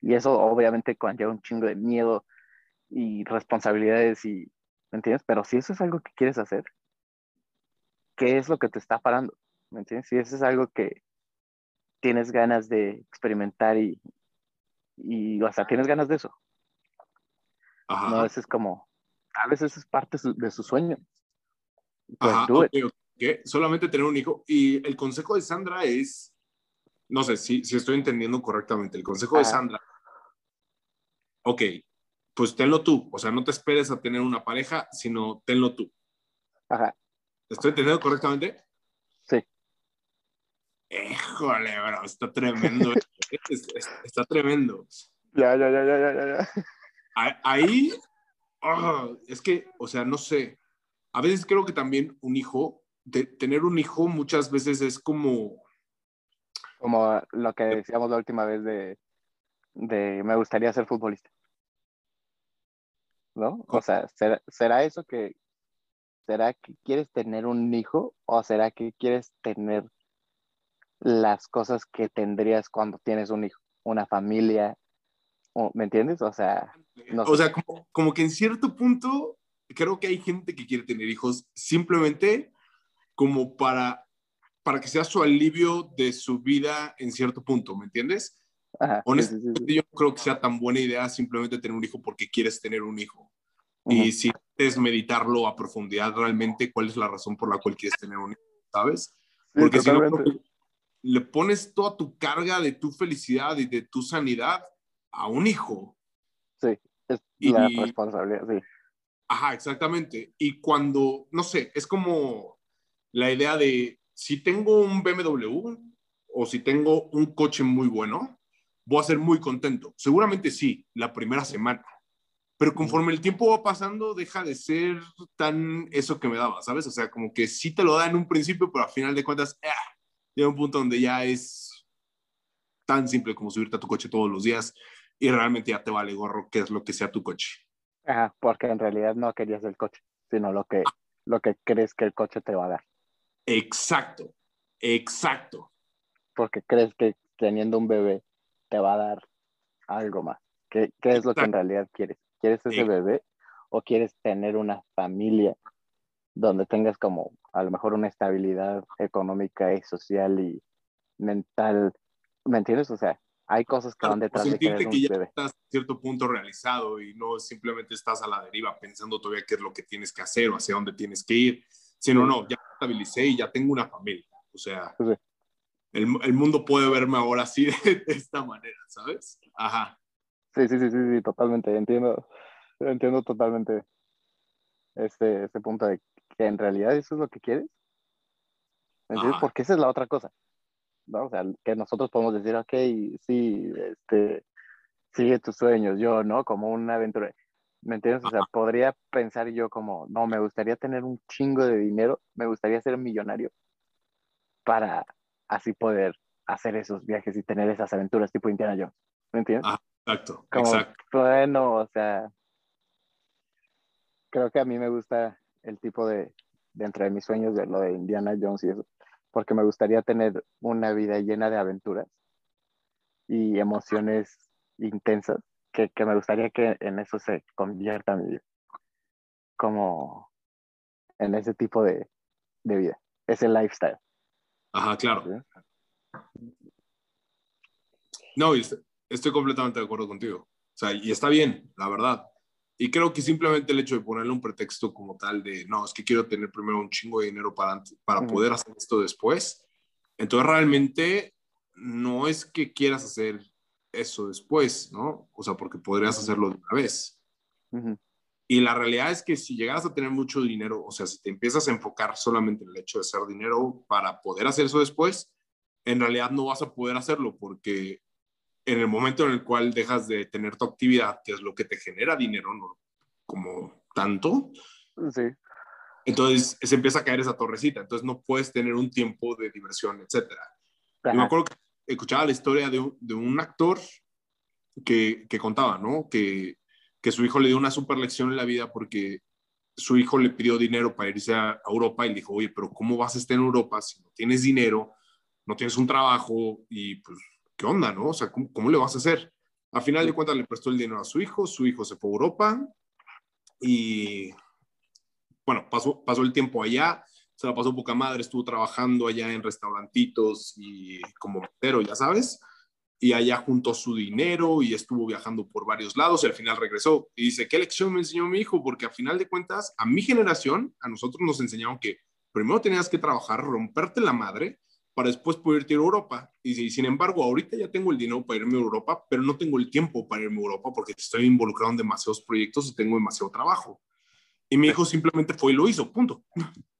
y eso obviamente conlleva un chingo de miedo y responsabilidades y, ¿me entiendes? Pero si eso es algo que quieres hacer, ¿qué es lo que te está parando? ¿Me entiendes? Si eso es algo que tienes ganas de experimentar y, y o sea, tienes ganas de eso, no, a veces como, a veces es parte de su sueño. Pues, Solamente tener un hijo. Y el consejo de Sandra es, no sé si, si estoy entendiendo correctamente, el consejo de Sandra, ok, pues tenlo tú, o sea, no te esperes a tener una pareja, sino tenlo tú. Ajá. ¿Estoy entendiendo correctamente? Sí. Híjole, bro, está tremendo. está tremendo. Ya, ya, ya, ya, ya, ya. Ahí, ah, es que, o sea, no sé. A veces creo que también un hijo, de, tener un hijo muchas veces es como... Como lo que decíamos la última vez de, de me gustaría ser futbolista. ¿No? O sea, ¿será, ¿será eso que, ¿será que quieres tener un hijo o será que quieres tener las cosas que tendrías cuando tienes un hijo? Una familia, ¿me entiendes? O sea, o sea, como, como, que en cierto punto creo que hay gente que quiere tener hijos simplemente como para, para que sea su alivio de su vida en cierto punto, ¿me entiendes? Honestamente, yo no creo que sea tan buena idea simplemente tener un hijo porque quieres tener un hijo. Y si es meditarlo a profundidad realmente, cuál es la razón por la cual quieres tener un hijo, ¿sabes? Porque si no, le pones toda tu carga de tu felicidad y de tu sanidad a un hijo. Sí, es la responsabilidad, sí. Ajá, exactamente. Y cuando, no sé, es como la idea de si tengo un BMW o si tengo un coche muy bueno, voy a ser muy contento. Seguramente sí, la primera semana. Pero conforme el tiempo va pasando, deja de ser tan eso que me daba, ¿sabes? O sea, como que sí te lo da en un principio, pero al final de cuentas, ¡ah! llega un punto donde ya es tan simple como subirte a tu coche todos los días y realmente ya te vale gorro qué es lo que sea tu coche. Porque en realidad no querías el coche, sino lo que lo que crees que el coche te va a dar. Exacto, exacto. Porque crees que teniendo un bebé te va a dar algo más. ¿Qué, qué es lo que en realidad quieres? ¿Quieres ese bebé o quieres tener una familia donde tengas como a lo mejor una estabilidad económica y social y mental? ¿Me entiendes? O sea, hay cosas que van detrás de querer un que ya bebé. estás a cierto punto realizado y no simplemente estás a la deriva pensando todavía qué es lo que tienes que hacer o hacia dónde tienes que ir, sino no, ya estabilicé y ya tengo una familia. O sea, Sí. el, el mundo puede verme ahora así de, de esta manera, ¿sabes? Ajá. Sí, sí, sí, sí, sí, totalmente. Entiendo, entiendo totalmente este, este punto de que en realidad eso es lo que quieres. ¿Me entiendes? Ajá. Porque esa es la otra cosa. ¿no? O sea, que nosotros podemos decir, ok, sí, este, sigue tus sueños, yo, ¿no? Como una aventura. ¿Me entiendes? O sea, podría pensar yo como, no, me gustaría tener un chingo de dinero, me gustaría ser millonario para así poder hacer esos viajes y tener esas aventuras tipo Indiana Jones. ¿Me entiendes? Ajá, exacto, Como, exacto. bueno, o sea, creo que a mí me gusta el tipo de, dentro de mis sueños, de lo de Indiana Jones y eso, porque me gustaría tener una vida llena de aventuras y emociones intensas, que, que me gustaría que en eso se convierta mi vida, como en ese tipo de, de vida, ese lifestyle. Ajá, claro. ¿sí? No, estoy completamente de acuerdo contigo. O sea, y está bien, la verdad. Y creo que simplemente el hecho de ponerle un pretexto como tal de, no, es que quiero tener primero un chingo de dinero para, para poder hacer esto después. Entonces realmente no es que quieras hacer eso después, ¿no? O sea, porque podrías hacerlo de una vez. Y la realidad es que si llegaras a tener mucho dinero, o sea, si te empiezas a enfocar solamente en el hecho de hacer dinero para poder hacer eso después, en realidad no vas a poder hacerlo porque en el momento en el cual dejas de tener tu actividad, que es lo que te genera dinero, no como tanto, Sí, entonces se empieza a caer esa torrecita, entonces no puedes tener un tiempo de diversión, etcétera. Y me ajá, acuerdo que escuchaba la historia de un, de un actor que, que contaba, ¿no? Que, que su hijo le dio una super lección en la vida porque su hijo le pidió dinero para irse a, Europa y le dijo, oye, pero ¿cómo vas a estar en Europa si no tienes dinero, no tienes un trabajo y pues, ¿qué onda, no? O sea, ¿cómo, cómo le vas a hacer? A final de cuentas le prestó el dinero a su hijo, su hijo se fue a Europa y, bueno, pasó, pasó el tiempo allá, se la pasó poca madre, estuvo trabajando allá en restaurantitos y como mesero, ya sabes, y allá juntó su dinero y estuvo viajando por varios lados y al final regresó y dice, ¿qué lección me enseñó mi hijo? Porque a final de cuentas, a mi generación, a nosotros nos enseñaron que primero tenías que trabajar, romperte la madre para después poder ir a Europa. Y si- sin embargo, ahorita ya tengo el dinero para irme a Europa, pero no tengo el tiempo para irme a Europa porque estoy involucrado en demasiados proyectos y tengo demasiado trabajo. Y mi hijo simplemente fue y lo hizo, punto.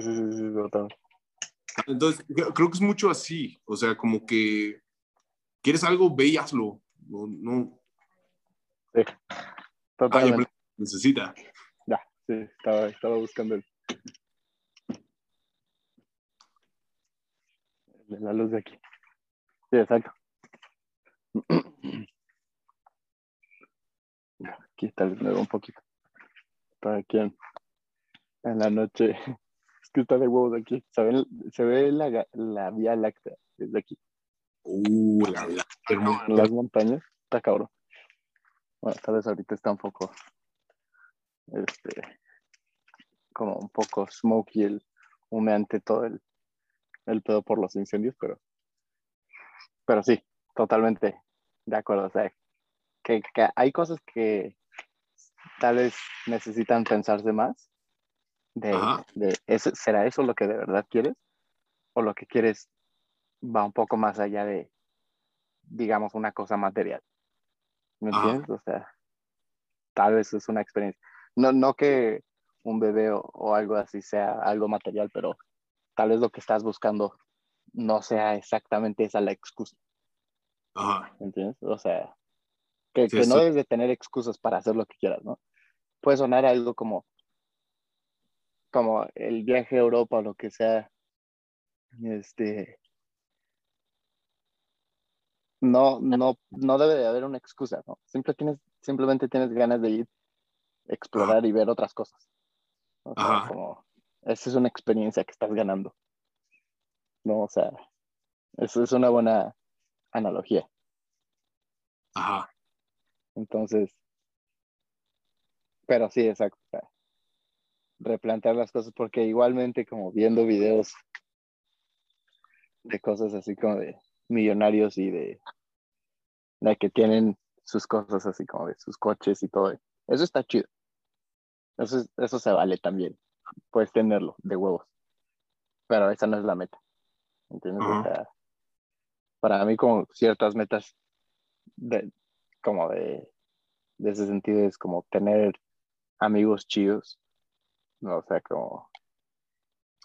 sí, sí, sí, sí, total. Entonces, creo que es mucho así. O sea, como que quieres algo, ve y hazlo. No, no. Sí, totalmente. necesita. Ya, sí, estaba, estaba buscando el, el- la luz de aquí. Sí, exacto. Aquí vez me veo un poquito. Para quien en la noche. Que está de huevos aquí. Se ve, se ve la, la vía láctea desde aquí. Uh, la, hermoso. En las montañas. Está cabrón. Bueno, tal vez ahorita está un poco. Este. Como un poco smoky el humeante todo el, el pedo por los incendios, pero. Pero sí, totalmente de acuerdo. O sea, que, que hay cosas que tal vez necesitan pensarse más. De, de ¿es- ¿será eso lo que de verdad quieres? O lo que quieres va un poco más allá de, digamos, una cosa material. ¿Me Ajá. entiendes? O sea, tal vez es una experiencia. No, no que un bebé o, o algo así sea algo material, pero tal vez lo que estás buscando no sea exactamente esa la excusa. Ajá. ¿Me entiendes? O sea, que, Sí, que no debes de tener excusas para hacer lo que quieras, ¿no? Puede sonar algo como, como el viaje a Europa o lo que sea. Este. No, no, no debe de haber una excusa, ¿no? Siempre tienes, simplemente tienes ganas de ir explorar y ver otras cosas. O sea, como, esa es una experiencia que estás ganando. No, o sea, eso es una buena analogía. Ajá. Entonces, pero sí, exacto. Replantear las cosas, porque igualmente como viendo videos de cosas así como de millonarios y de, de que tienen sus cosas así como de sus coches y todo. Eso está chido. Eso, eso se vale también. Puedes tenerlo de huevos. Pero esa no es la meta. ¿Entiendes? para mí como ciertas metas de, como de, de ese sentido es como tener amigos chidos. ¿No? O sea, como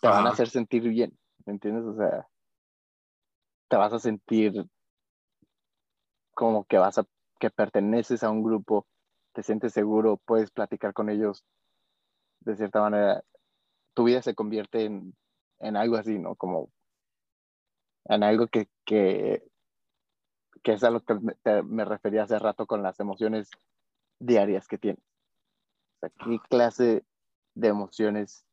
te van a hacer sentir bien. ¿Me entiendes? O sea, te vas a sentir como que vas a, que perteneces a un grupo, te sientes seguro, puedes platicar con ellos de cierta manera, tu vida se convierte en, en algo así, ¿no? Como en algo que, que, que es a lo que me, me refería hace rato con las emociones diarias que tienes. O sea, ¿qué clase de emociones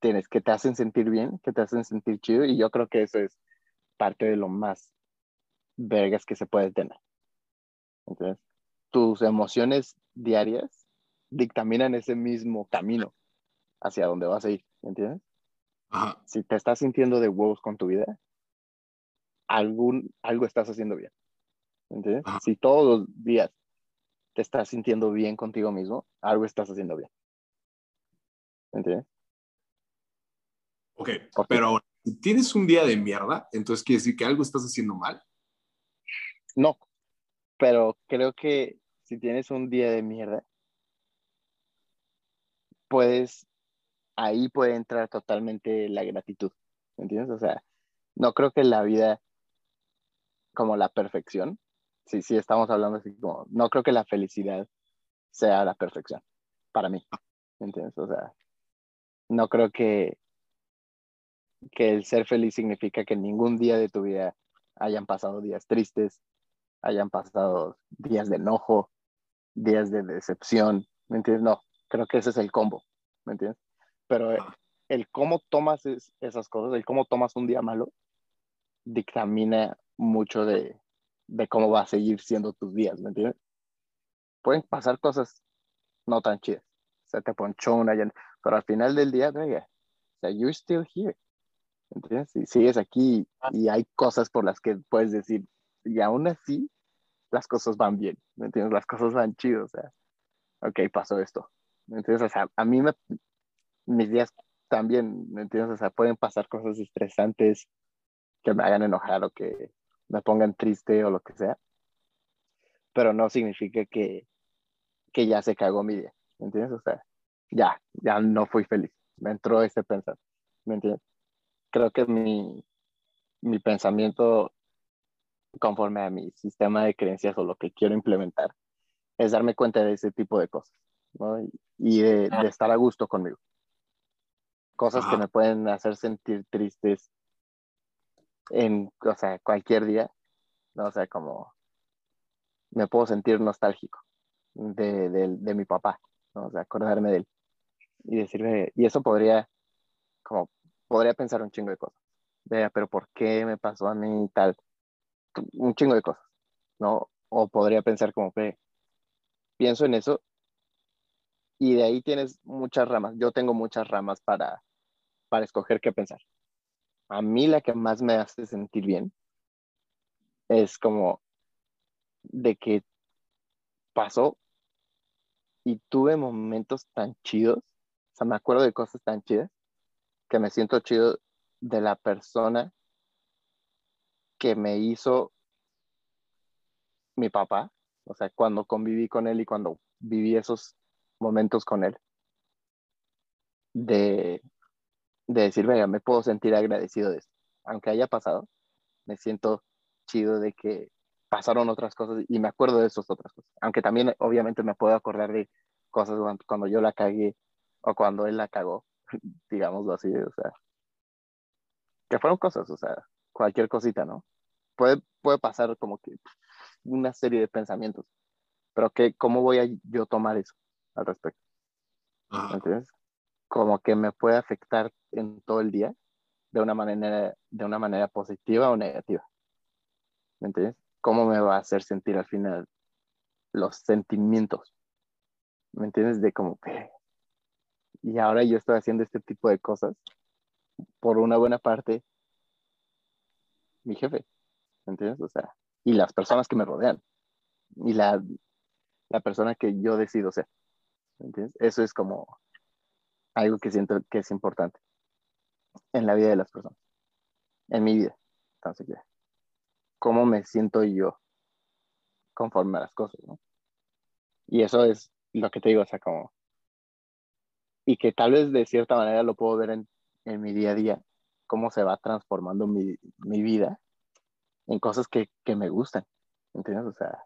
tienes que te hacen sentir bien, que te hacen sentir chido? Y yo creo que eso es parte de lo más vergas que se puede tener. Entonces, tus emociones diarias dictaminan ese mismo camino hacia donde vas a ir, ¿entiendes? Si te estás sintiendo de huevos con tu vida, algún, algo estás haciendo bien. ¿Entiendes? Si todos los días te estás sintiendo bien contigo mismo, algo estás haciendo bien. ¿Entiendes? Ok, pero ahora, si tienes un día de mierda, entonces quiere decir que algo estás haciendo mal. No, pero creo que si tienes un día de mierda, puedes, ahí puede entrar totalmente la gratitud, ¿entiendes? O sea, no creo que la vida como la perfección, sí, sí, estamos hablando así como, no creo que la felicidad sea la perfección, para mí, ¿entiendes? O sea, no creo que, que el ser feliz significa que ningún día de tu vida hayan pasado días tristes, hayan pasado días de enojo, días de decepción, ¿me entiendes? No, creo que ese es el combo, ¿me entiendes? Pero el cómo tomas esas cosas, el cómo tomas un día malo, dictamina mucho de, de cómo va a seguir siendo tus días, ¿me entiendes? Pueden pasar cosas no tan chidas. Se te ponchó una, pero al final del día, o sea, you're still here. ¿Entiendes? Y sigues aquí y hay cosas por las que puedes decir, y aún así, las cosas van bien, ¿me entiendes? Las cosas van chidas, o sea, ok, pasó esto, ¿me entiendes? O sea, a mí me, mis días también, ¿me entiendes? O sea, pueden pasar cosas estresantes que me hagan enojar o que me pongan triste o lo que sea, pero no significa que, que ya se cagó mi día, ¿me entiendes? O sea, ya, ya no fui feliz, me entró ese pensamiento, ¿me entiendes? Creo que mi, mi pensamiento conforme a mi sistema de creencias o lo que quiero implementar es darme cuenta de ese tipo de cosas, ¿no? Y de, de estar a gusto conmigo. Cosas que me pueden hacer sentir tristes en, o sea, cualquier día, ¿no? O sea, como me puedo sentir nostálgico de, de, mi papá, ¿no? O sea, acordarme de él y decirme, y eso podría, como, podría pensar un chingo de cosas. Vea, pero ¿por qué me pasó a mí tal? Un chingo de cosas, ¿no? O podría pensar como que pienso en eso y de ahí tienes muchas ramas. Yo tengo muchas ramas para, para escoger qué pensar a mí la que más me hace sentir bien es como de que pasó y tuve momentos tan chidos, o sea, me acuerdo de cosas tan chidas que me siento chido de la persona que me hizo mi papá, o sea, cuando conviví con él y cuando viví esos momentos con él, de, de decir, venga, me puedo sentir agradecido de esto. Aunque haya pasado, me siento chido de que pasaron otras cosas y me acuerdo de esas otras cosas. Aunque también, obviamente, me puedo acordar de cosas cuando yo la cagué o cuando él la cagó, digámoslo así, o sea, que fueron cosas, o sea, cualquier cosita, ¿no? Puede, puede pasar como que una serie de pensamientos, pero que, ¿cómo voy a yo tomar eso? al respecto. ¿Entiendes? Como que me puede afectar en todo el día de una manera, de una manera positiva o negativa. ¿Me entiendes? ¿Cómo me va a hacer sentir al final los sentimientos? ¿Me entiendes? De como que... Y ahora yo estoy haciendo este tipo de cosas por una buena parte mi jefe, ¿me entiendes? O sea, y las personas que me rodean y la, la persona que yo decido ser, ¿me entiendes? Eso es como algo que siento que es importante en la vida de las personas, en mi vida. Entonces, ¿cómo me siento yo conforme a las cosas, ¿no? Y eso es lo que te digo, o sea, como... Y que tal vez de cierta manera lo puedo ver en, en mi día a día, cómo se va transformando mi, mi vida en cosas que, que, me gustan, ¿entiendes? O sea,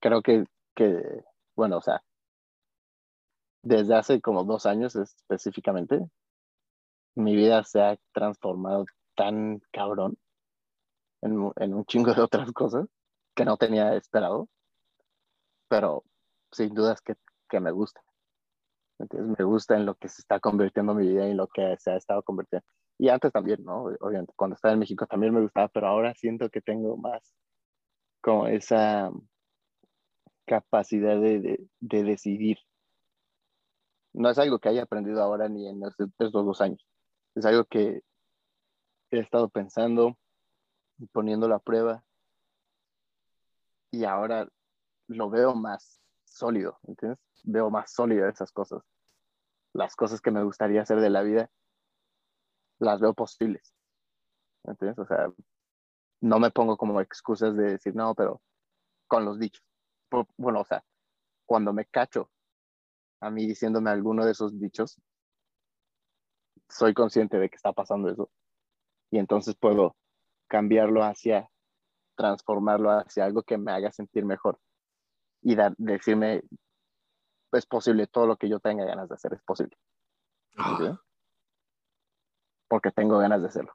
creo que, que, bueno, o sea, desde hace como dos años específicamente, mi vida se ha transformado tan cabrón en, en un chingo de otras cosas que no tenía esperado, pero sin dudas que, que me gusta. Entonces me gusta en lo que se está convirtiendo mi vida y en lo que se ha estado convirtiendo. Y antes también, ¿no? Obviamente, cuando estaba en México también me gustaba, pero ahora siento que tengo más como esa capacidad de, de, de decidir. No es algo que haya aprendido ahora ni en estos, dos años. Es algo que he estado pensando y poniéndolo a prueba. Y ahora lo veo más sólido, ¿entiendes? Veo más sólido esas cosas. Las cosas que me gustaría hacer de la vida, las veo posibles. ¿Entiendes? O sea, no me pongo como excusas de decir, no, pero con los dichos. Bueno, o sea, cuando me cacho a mí diciéndome alguno de esos dichos, soy consciente de que está pasando eso. Y entonces puedo cambiarlo hacia, transformarlo hacia algo que me haga sentir mejor y dar, decirme, es posible, todo lo que yo tenga ganas de hacer es posible. Ah. Porque tengo ganas de hacerlo.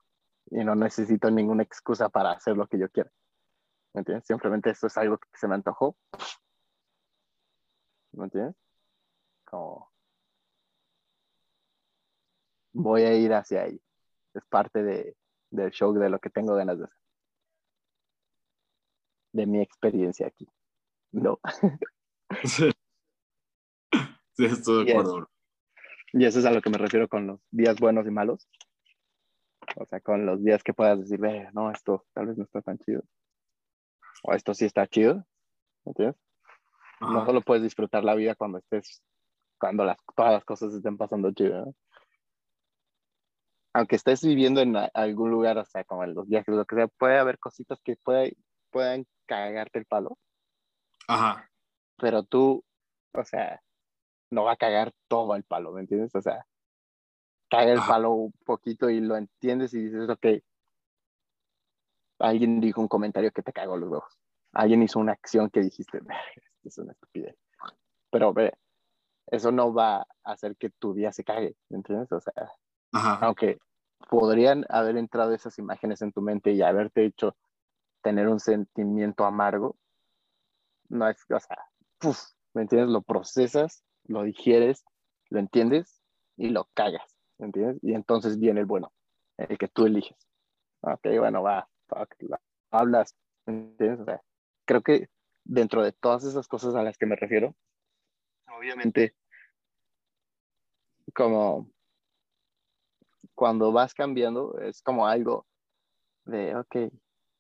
Y no necesito ninguna excusa para hacer lo que yo quiera. ¿Me entiendes? Simplemente esto es algo que se me antojó. ¿Me entiendes? Como voy a ir hacia ahí. Es parte de, del show de lo que tengo ganas de hacer. De mi experiencia aquí. No. Sí, estoy de acuerdo. Y eso es a lo que me refiero con los días buenos y malos. O sea, con los días que puedas decir, no, esto tal vez no está tan chido. O esto sí está chido. ¿Entiendes? No solo puedes disfrutar la vida cuando estés, cuando las, todas las cosas estén pasando chido. Aunque estés viviendo en algún lugar, o sea, como en los viajes, lo que sea, puede haber cositas que puedan cagarte el palo. Ajá. Pero tú, o sea, no va a cagar todo el palo, ¿me entiendes? O sea, caga el palo un poquito y lo entiendes y dices, ok, alguien dijo un comentario que te cagó los ojos. Alguien hizo una acción que dijiste, es una estupidez. Pero ve, eso no va a hacer que tu día se cague, ¿me entiendes? O sea, aunque podrían haber entrado esas imágenes en tu mente y haberte hecho tener un sentimiento amargo, no es, o sea, ¿me entiendes? Lo procesas, lo digieres, lo entiendes y lo cagas, ¿me entiendes? Y entonces viene el bueno, el que tú eliges. Ok, bueno, va, hablas, ¿me entiendes? O sea, creo que dentro de todas esas cosas a las que me refiero, obviamente, como cuando vas cambiando, es como algo de, ok,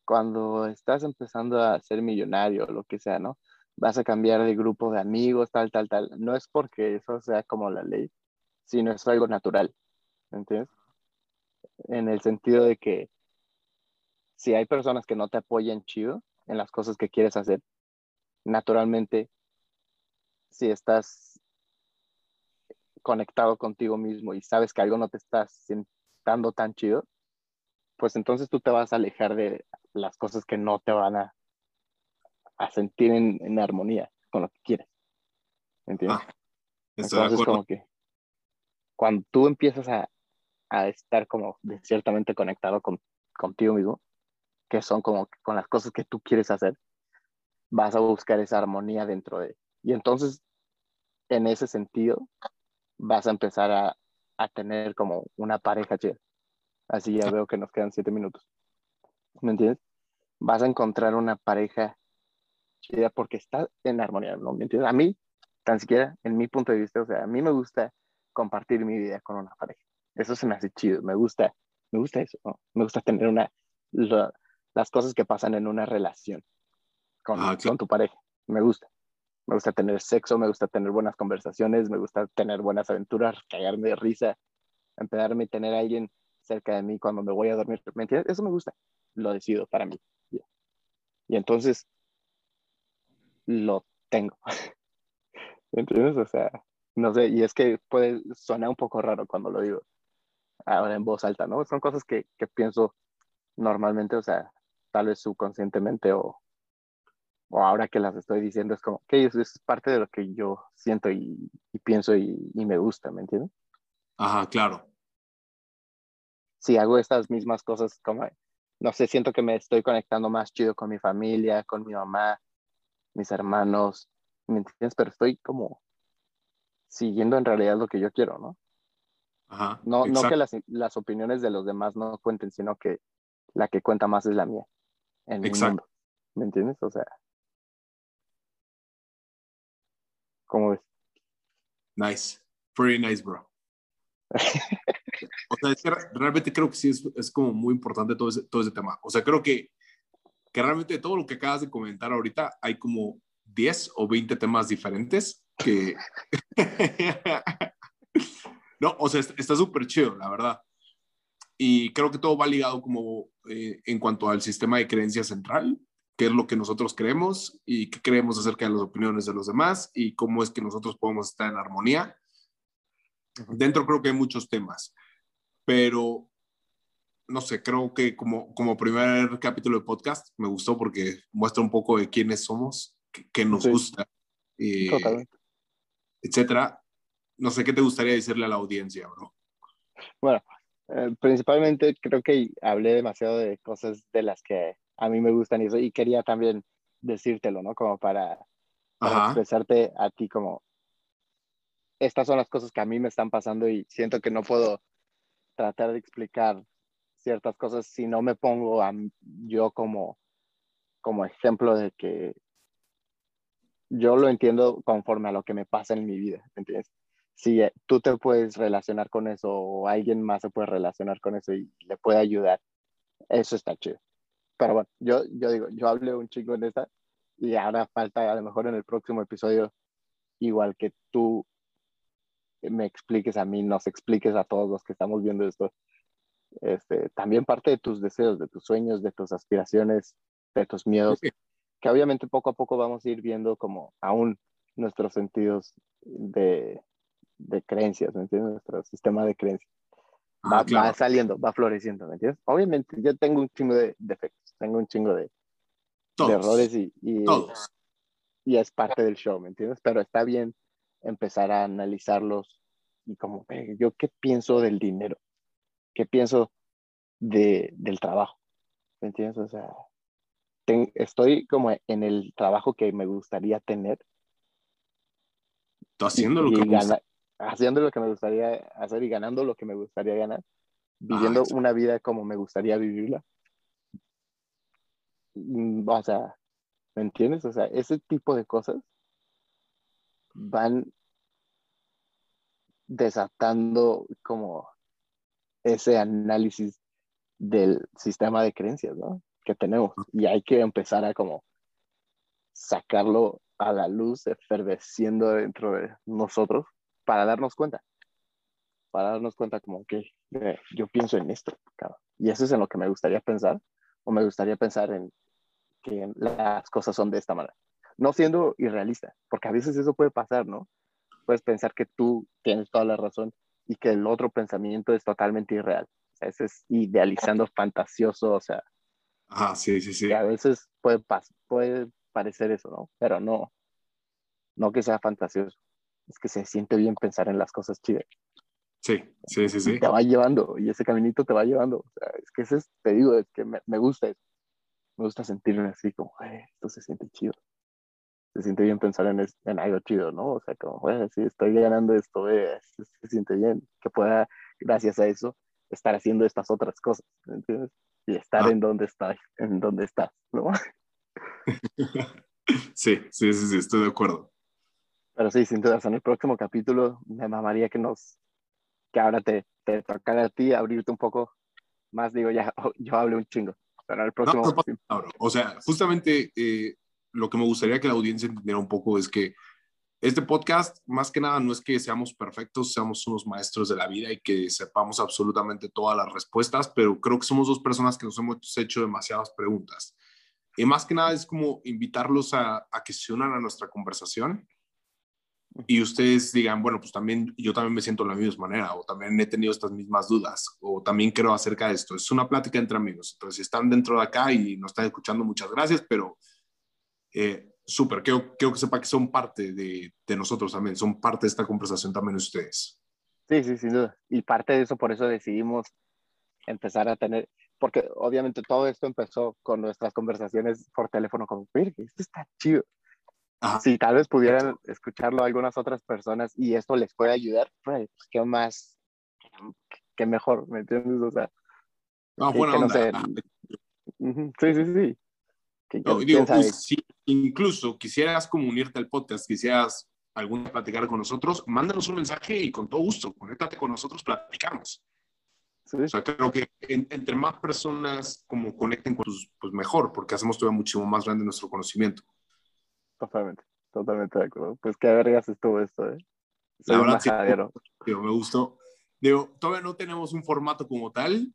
cuando estás empezando a ser millonario o lo que sea, ¿no? Vas a cambiar de grupo de amigos, tal, tal, tal. No es porque eso sea como la ley, sino es algo natural, ¿entiendes? En el sentido de que si hay personas que no te apoyan chido en las cosas que quieres hacer, naturalmente, si estás conectado contigo mismo y sabes que algo no te está sentando tan chido, pues entonces tú te vas a alejar de las cosas que no te van a, a sentir en, en, armonía con lo que quieres. ¿Entiendes? Ah, entonces, como que cuando tú empiezas a, a estar como ciertamente conectado con, contigo mismo, que son como con las cosas que tú quieres hacer, vas a buscar esa armonía dentro de... Y entonces en ese sentido vas a empezar a, a tener como una pareja chida. Así ya veo que nos quedan siete minutos. ¿Me entiendes? Vas a encontrar una pareja chida porque está en armonía, ¿no? A mí, tan siquiera, en mi punto de vista, o sea, a mí me gusta compartir mi vida con una pareja. Eso se me hace chido, me gusta, me gusta eso, ¿no? Me gusta tener una, las cosas que pasan en una relación con, ah, con tu pareja. Me gusta. Me gusta tener sexo, me gusta tener buenas conversaciones, me gusta tener buenas aventuras, cagarme de risa, empedarme y tener a alguien cerca de mí cuando me voy a dormir. ¿Me entiendes? Eso me gusta. Lo decido para mí. Y entonces lo tengo. ¿Me entiendes? O sea, no sé, y es que puede sonar un poco raro cuando lo digo ahora en voz alta, ¿no? Son cosas que, que pienso normalmente, o sea, tal vez subconscientemente o, o ahora que las estoy diciendo es como, que es parte de lo que yo siento y, pienso y, me gusta, ¿me entiendes? Ajá, claro. Si hago estas mismas cosas, como, no sé, siento que me estoy conectando más chido con mi familia, con mi mamá, mis hermanos, ¿me entiendes? Pero estoy como siguiendo en realidad lo que yo quiero, ¿no? Ajá, no, no que las, las, opiniones de los demás no cuenten, sino que la que cuenta más es la mía en mi mundo. ¿Me entiendes? O sea, ¿Cómo ves? Nice. Pretty nice, bro. o sea, realmente creo que sí es, es, como muy importante todo ese, todo ese tema. O sea, creo que, que realmente todo lo que acabas de comentar ahorita hay como 10 o 20 temas diferentes que... no, o sea, está súper chido, la verdad. Y creo que todo va ligado como eh, en cuanto al sistema de creencia central, qué es lo que nosotros creemos y qué creemos acerca de las opiniones de los demás y cómo es que nosotros podemos estar en armonía. Dentro creo que hay muchos temas, pero no sé, creo que como, como primer capítulo de podcast me gustó porque muestra un poco de quiénes somos, qué, nos gusta, eh, etcétera. No sé qué te gustaría decirle a la audiencia, bro. Bueno, eh, principalmente creo que hablé demasiado de cosas de las que a mí me gustan y eso, y quería también decírtelo, ¿no? Como para, expresarte a ti como, estas son las cosas que a mí me están pasando y siento que no puedo tratar de explicar ciertas cosas si no me pongo a yo como, como ejemplo de que yo lo entiendo conforme a lo que me pasa en mi vida, ¿entiendes? Si eh, tú te puedes relacionar con eso o alguien más se puede relacionar con eso y le puede ayudar, eso está chido pero bueno, yo, yo digo, yo hablé un chingo en esta y ahora falta a lo mejor en el próximo episodio, igual que tú me expliques a mí, nos expliques a todos los que estamos viendo esto, este, también parte de tus deseos, de tus sueños, de tus aspiraciones, de tus miedos, que obviamente poco a poco vamos a ir viendo como aún nuestros sentidos de, de creencias, ¿me entiendes? Nuestro sistema de creencias. Ah, va, saliendo, va floreciendo, ¿me entiendes? Obviamente yo tengo un chingo de defectos, tengo un chingo de, errores y, y, es parte del show, ¿me entiendes? Pero está bien empezar a analizarlos y como, yo qué pienso del dinero, qué pienso de, del trabajo, ¿me entiendes? O sea, estoy como en el trabajo que me gustaría tener. Haciendo lo que haciendo lo que me gustaría hacer y ganando lo que me gustaría ganar, viviendo una vida como me gustaría vivirla. Mm, o sea, ¿me entiendes? O sea, ese tipo de cosas van desatando como ese análisis del sistema de creencias, ¿no? Que tenemos. Y hay que empezar a como sacarlo a la luz, efervesciendo dentro de nosotros para darnos cuenta, para darnos cuenta como que yo pienso en esto, y eso es en lo que me gustaría pensar, o me gustaría pensar en que las cosas son de esta manera, no siendo irrealista, porque a veces eso puede pasar, ¿no? Puedes pensar que tú tienes toda la razón y que el otro pensamiento es totalmente irreal. O sea, ese es idealizando fantasioso, o sea. Ah, sí, sí, sí. a veces puede, puede parecer eso, ¿no? Pero no, no que sea fantasioso es que se siente bien pensar en las cosas chidas. Sí, sí, sí, sí. te va llevando y ese caminito te va llevando. O sea, es que ese es, te digo, es que me, me gusta eso. Me gusta sentirme así como, esto se siente chido. Se siente bien pensar en, en algo chido, ¿no? O sea, como, bueno, sí, estoy ganando esto, eh, se, siente bien, que pueda, gracias a eso, estar haciendo estas otras cosas, ¿me entiendes? Y estar ah. en donde estás, en donde estás, ¿no? sí, sí, sí, sí, estoy de acuerdo. Pero sí, sin duda, en el próximo capítulo me mamaría que nos, que ahora te, te tocara a ti abrirte un poco más, digo, ya, yo hablo un chingo, pero el próximo... o sea, justamente eh, lo que me gustaría que la audiencia entendiera un poco es que este podcast, más que nada, no es que seamos perfectos, seamos unos maestros de la vida y que sepamos absolutamente todas las respuestas, pero creo que somos dos personas que nos hemos hecho demasiadas preguntas. Y más que nada es como invitarlos a, a que se unan a nuestra conversación y ustedes digan, bueno, pues también yo también me siento de la misma manera, o también he tenido estas mismas dudas, o también creo acerca de esto. Es una plática entre amigos. Entonces, si están dentro de acá y nos están escuchando, muchas gracias, pero eh, súper, quiero, quiero, que sepa que son parte de, de, nosotros también, son parte de esta conversación también ustedes. Sí, sí, sin duda. Y parte de eso, por eso decidimos empezar a tener, porque obviamente todo esto empezó con nuestras conversaciones por teléfono, como, esto está chido si tal vez pudieran escucharlo algunas otras personas y esto les puede ayudar, pues qué más, qué mejor, ¿me entiendes? O sea, no, bueno, no sé. Sí, sí, sí. Pues, si incluso quisieras como unirte al podcast, quisieras alguna platicar con nosotros, mándanos un mensaje y con todo gusto, conéctate con nosotros, platicamos. O sea, creo que entre más personas como conecten con tus, pues mejor, porque hacemos todavía muchísimo más grande nuestro conocimiento. Totalmente, totalmente de acuerdo. Pues qué vergas estuvo esto, ¿eh? La verdad, sí, me gustó. Digo, todavía no tenemos un formato como tal.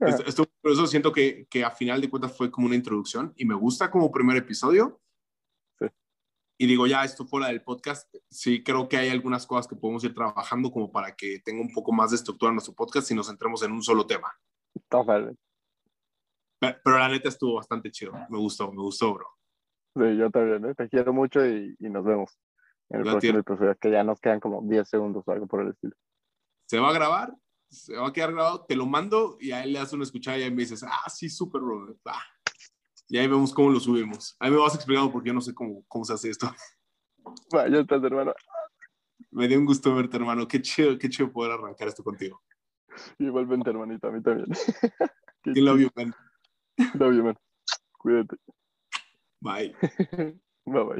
Esto, por eso siento que, que a final de cuentas fue como una introducción y me gusta como primer episodio. Sí. Y digo, ya esto fuera del podcast, sí creo que hay algunas cosas que podemos ir trabajando como para que tenga un poco más de estructura nuestro podcast y nos centremos en un solo tema. Totalmente. Pero, pero la neta estuvo bastante chido. Me gustó, me gustó, bro. Sí, yo también, ¿eh? te quiero mucho y, y, nos vemos en el próximo episodio, que ya nos quedan como 10 segundos o algo por el estilo. ¿Se va a grabar? ¿Se va a quedar grabado? Te lo mando y a él le das una escuchada y ahí me dices, ah, sí, súper, bro. Y ahí vemos cómo lo subimos. Ahí me vas explicando porque yo no sé cómo, cómo se hace esto. ya estás, hermano. Me dio un gusto verte, hermano. Qué chido, qué chido poder arrancar esto contigo. Igualmente, hermanito, a mí también. ¿Quién lo vio, man? Love you, man. Cuídate. Bye. bye bye.